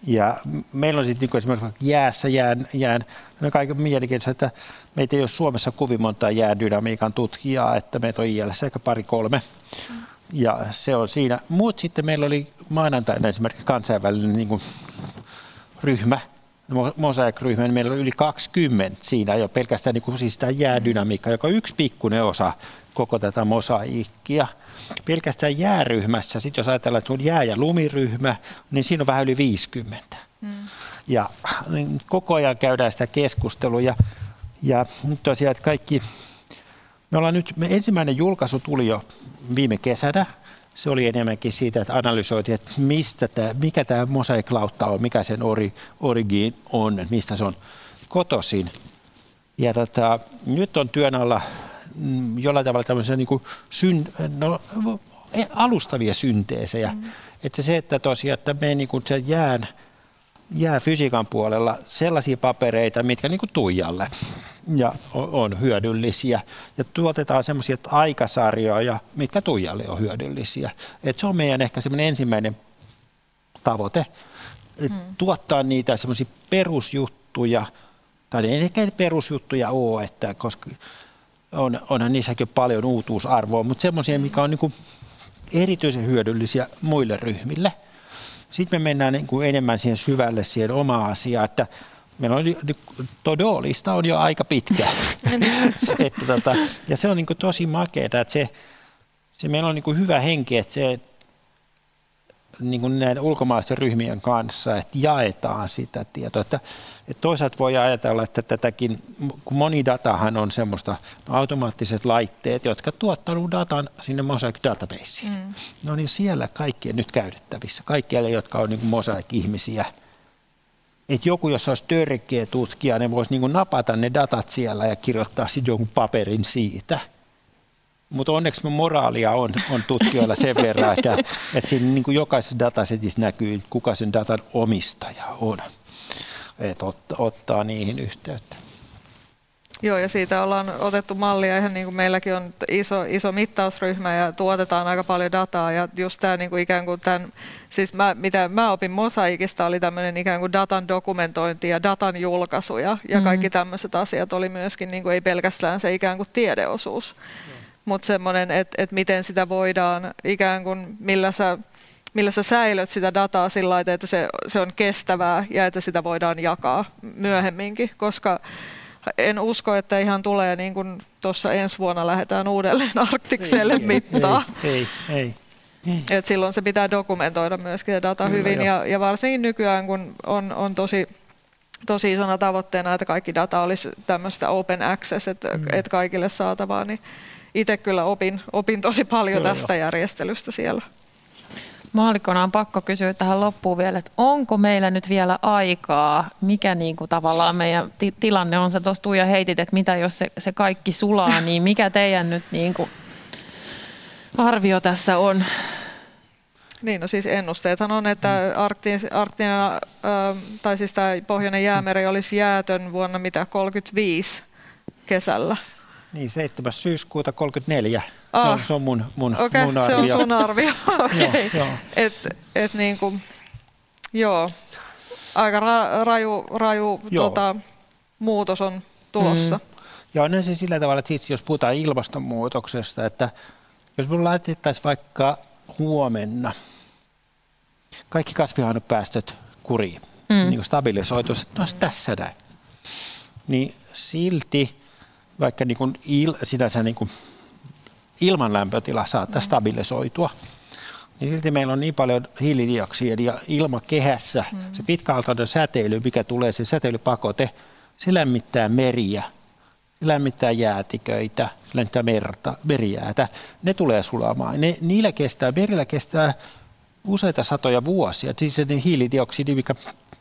Ja meillä on sitten niin esimerkiksi jäässä jään, jään no kaiken mielenkiintoista, että meitä ei ole Suomessa kovin monta jäädynamiikan tutkijaa, että meitä on ILS ehkä pari kolme. Mm ja se on siinä. Mutta sitten meillä oli maanantaina esimerkiksi kansainvälinen niin kuin, ryhmä, Mosaic-ryhmä, niin meillä oli yli 20 siinä jo pelkästään niin kuin, siis sitä jäädynamiikkaa, joka on yksi pikkuinen osa koko tätä mosaikkia. Pelkästään jääryhmässä, sitten jos ajatellaan, että on jää- ja lumiryhmä, niin siinä on vähän yli 50. Mm. Ja niin koko ajan käydään sitä keskustelua ja, ja tosiaan, että kaikki me ollaan nyt, me ensimmäinen julkaisu tuli jo viime kesänä. Se oli enemmänkin siitä, että analysoitiin, että mistä tämä, mikä tämä mosaiklautta on, mikä sen ori, origin on, että mistä se on kotosin. Ja tota, nyt on työn alla jollain tavalla tämmöisiä niin kuin syn, no, alustavia synteesejä. Mm. Että se, että tosiaan, että me niin kuin se jään, jää fysiikan puolella sellaisia papereita, mitkä niin kuin Tuijalle ja on hyödyllisiä. Ja tuotetaan semmoisia aikasarjoja, mitkä Tuijalle on hyödyllisiä. Et se on meidän ehkä semmoinen ensimmäinen tavoite, hmm. tuottaa niitä semmoisia perusjuttuja, tai ei ehkä perusjuttuja ole, että koska on, onhan niissäkin paljon uutuusarvoa, mutta semmoisia, mikä on niin kuin erityisen hyödyllisiä muille ryhmille. Sitten me mennään niin kuin enemmän siihen syvälle siihen omaan asiaan, että meillä on Todolista on jo aika pitkä. *laughs* että tota, ja se on niin tosi makeaa, että se, se meillä on niin hyvä henki, että se niin kuin näiden ulkomaalaisten ryhmien kanssa, että jaetaan sitä tietoa. Että, että toisaalta voi ajatella, että tätäkin, kun moni datahan on semmoista no, automaattiset laitteet, jotka tuottanut datan sinne Mosaic databaseen. Mm. No niin siellä kaikkien nyt käytettävissä, kaikkialle, jotka on niin Mosaic-ihmisiä – että joku, jos olisi törkeä tutkija, ne voisi niin napata ne datat siellä ja kirjoittaa sitten jonkun paperin siitä. Mutta onneksi moraalia on, on tutkijoilla sen verran, että, että siinä niin kuin jokaisessa datasetissä näkyy, kuka sen datan omistaja on. Että ot, ottaa niihin yhteyttä. Joo, ja siitä ollaan otettu mallia ihan niin kuin meilläkin on iso, iso mittausryhmä ja tuotetaan aika paljon dataa ja just tämä niin kuin ikään kuin tämän, siis mä, mitä mä opin Mosaikista oli tämmöinen ikään kuin datan dokumentointi ja datan julkaisu ja, ja mm. kaikki tämmöiset asiat oli myöskin niin kuin ei pelkästään se ikään kuin tiedeosuus, mm. mutta semmoinen, että et miten sitä voidaan ikään kuin, millä sä millä sä säilöt sitä dataa sillä lailla, että se, se on kestävää ja että sitä voidaan jakaa myöhemminkin, koska en usko, että ihan tulee niin kuin tuossa ensi vuonna lähdetään uudelleen Arktikselle ei, mittaa. Ei, ei, ei. *laughs* Et silloin se pitää dokumentoida myöskin se data Kyllä, hyvin ja, ja varsinkin nykyään, kun on, on tosi, tosi isona tavoitteena, että kaikki data olisi tämmöistä open access, että mm. et kaikille saatavaa, niin itse kyllä opin, opin tosi paljon kyllä, tästä jo. järjestelystä siellä. Maalikona on pakko kysyä tähän loppuun vielä, että onko meillä nyt vielä aikaa, mikä niin kuin tavallaan meidän ti- tilanne on, se tuossa Tuija heitit, että mitä jos se, se kaikki sulaa, niin mikä teidän nyt niin kuin arvio tässä on? Niin, no siis ennusteethan on, että arktiin, arktinen, äh, tai siis tämä pohjoinen jäämeri olisi jäätön vuonna mitä 35 kesällä. Niin, 7. syyskuuta 34. Ah. Se, on, se on mun, mun, okay, mun arvio. se on sun arvio. okay. *laughs* joo, joo. Et, et niin kuin, joo, aika ra, raju, raju tota, muutos on tulossa. Mm. Ja on se sillä tavalla, että siis jos puhutaan ilmastonmuutoksesta, että jos me laitettaisiin vaikka huomenna kaikki kasvihuonepäästöt kuriin, mm. niin kuin stabilisoituisi, että olisi tässä näin, niin silti vaikka niin kuin il, sinänsä niin kuin ilman lämpötila saattaa mm. stabilisoitua, niin silti meillä on niin paljon hiilidioksidia ilmakehässä, mm. se pitkäaltainen säteily, mikä tulee, se säteilypakote, se lämmittää meriä, se lämmittää jäätiköitä, se lämmittää merta, merijäätä, ne tulee sulamaan. Ne, niillä kestää, merillä kestää useita satoja vuosia, siis se hiilidioksidi, mikä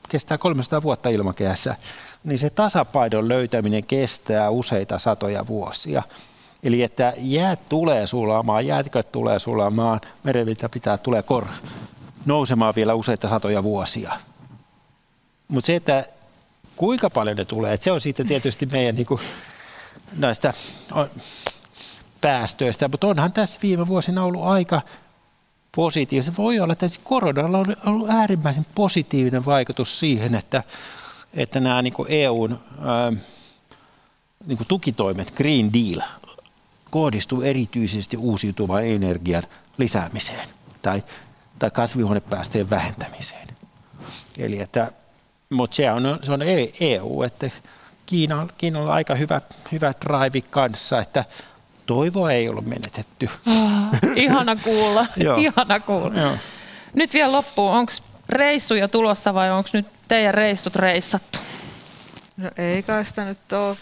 kestää 300 vuotta ilmakehässä, niin se tasapainon löytäminen kestää useita satoja vuosia. Eli että jäät tulee sulamaan, jäätiköt tulee sulamaan, merenpinta pitää tulee kor- nousemaan vielä useita satoja vuosia. Mutta se, että kuinka paljon ne tulee, se on sitten tietysti meidän niin kuin, näistä päästöistä, mutta onhan tässä viime vuosina ollut aika positiivista. Voi olla, että koronalla on ollut äärimmäisen positiivinen vaikutus siihen, että, että nämä niin EUn ää, niin tukitoimet, Green Deal, kohdistuu erityisesti uusiutuvan energian lisäämiseen tai, tai kasvihuonepäästöjen vähentämiseen. Eli että, mutta se on, se on EU, e että Kiina, Kiinalla on aika hyvä, hyvä drive kanssa, että toivoa ei ollut menetetty. Oh, ihana kuulla, *laughs* ihana kuulla. Joo. Nyt vielä loppuun, onko reissuja tulossa vai onko nyt teidän reissut reissattu? No ei kai sitä nyt ole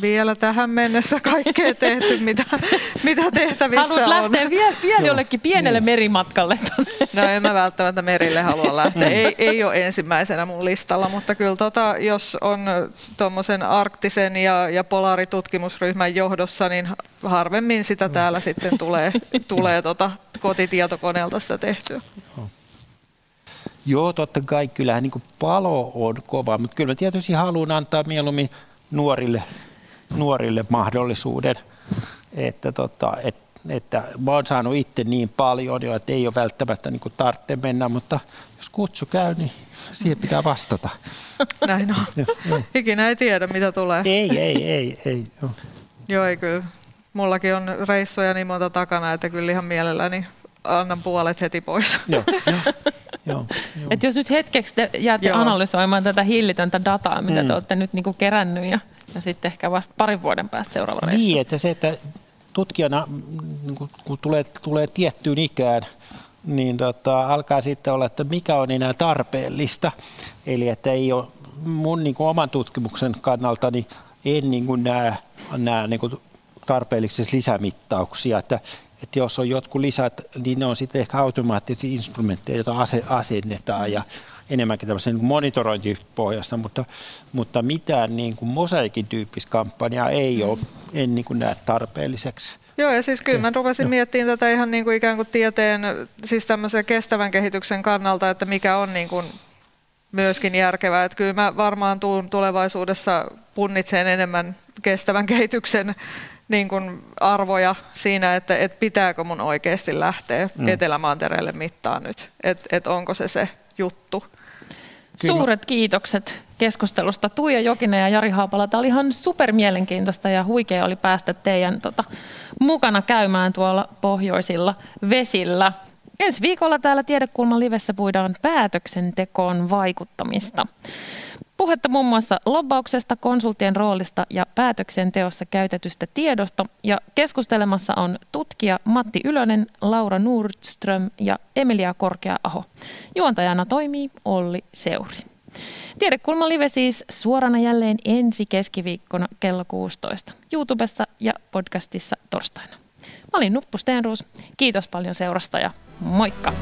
vielä tähän mennessä kaikkea tehty, mitä, mitä tehtävissä Haluat on. lähteä vielä, vielä jollekin pienelle niin. merimatkalle? Tonne. No en mä välttämättä merille halua lähteä. Ei, ei ole ensimmäisenä mun listalla, mutta kyllä tota, jos on tuommoisen arktisen ja, ja polaritutkimusryhmän johdossa, niin harvemmin sitä täällä sitten tulee, tulee tota kotitietokoneelta sitä tehtyä. Joo, totta kai. Kyllähän niin palo on kova, mutta kyllä mä tietysti haluan antaa mieluummin nuorille nuorille mahdollisuuden, että, tota, et, että mä oon saanut itse niin paljon jo, että ei ole välttämättä niin tarvitse mennä, mutta jos kutsu käy, niin siihen pitää vastata. *laughs* Näin on. Ikinä ei tiedä, mitä tulee. Ei, ei, ei. ei joo. joo, ei kyllä. Mullakin on reissoja niin monta takana, että kyllä ihan mielelläni annan puolet heti pois. Joo, joo. Joo, joo. Et jos nyt hetkeksi te jäätte joo. analysoimaan tätä hillitöntä dataa, mitä mm. te olette nyt niinku kerännyt ja ja sitten ehkä vasta parin vuoden päästä seuraava reissu. Niin, että se, että tutkijana niin kun tulee, tulee tiettyyn ikään, niin tota, alkaa sitten olla, että mikä on enää tarpeellista. Eli että ei ole mun niin kuin oman tutkimuksen kannalta, niin en niin kuin näe, näe niin kuin tarpeellisiksi lisämittauksia. Että, että jos on jotkut lisät, niin ne on sitten ehkä automaattisia instrumentteja, joita asennetaan ja enemmänkin tämmöisen niin monitorointipohjasta, mutta, mutta mitään niin kuin mosaikin tyyppistä kampanjaa ei ole, en niin kuin näe tarpeelliseksi. Joo, ja siis kyllä mä rupesin miettimään tätä ihan niin kuin ikään kuin tieteen, siis tämmöisen kestävän kehityksen kannalta, että mikä on niin kuin myöskin järkevää. Että kyllä mä varmaan tuun tulevaisuudessa punnitseen enemmän kestävän kehityksen niin kuin arvoja siinä, että, että pitääkö mun oikeasti lähteä mm. Etelämantereelle mittaan nyt, että, että onko se se juttu. Kyllä. Suuret kiitokset keskustelusta Tuija Jokinen ja Jari Haapala. Tämä oli ihan super mielenkiintoista ja huikea oli päästä teidän tota, mukana käymään tuolla pohjoisilla vesillä. Ensi viikolla täällä Tiedekulman livessä puidaan päätöksentekoon vaikuttamista. Puhetta muun muassa lobbauksesta, konsultien roolista ja päätöksenteossa käytetystä tiedosta. Ja keskustelemassa on tutkija Matti Ylönen, Laura Nordström ja Emilia Korkea-aho. Juontajana toimii Olli Seuri. Tiedekulma live siis suorana jälleen ensi keskiviikkona kello 16. YouTubessa ja podcastissa torstaina. Mä olin Nuppu Stenruus. Kiitos paljon seurasta ja moikka!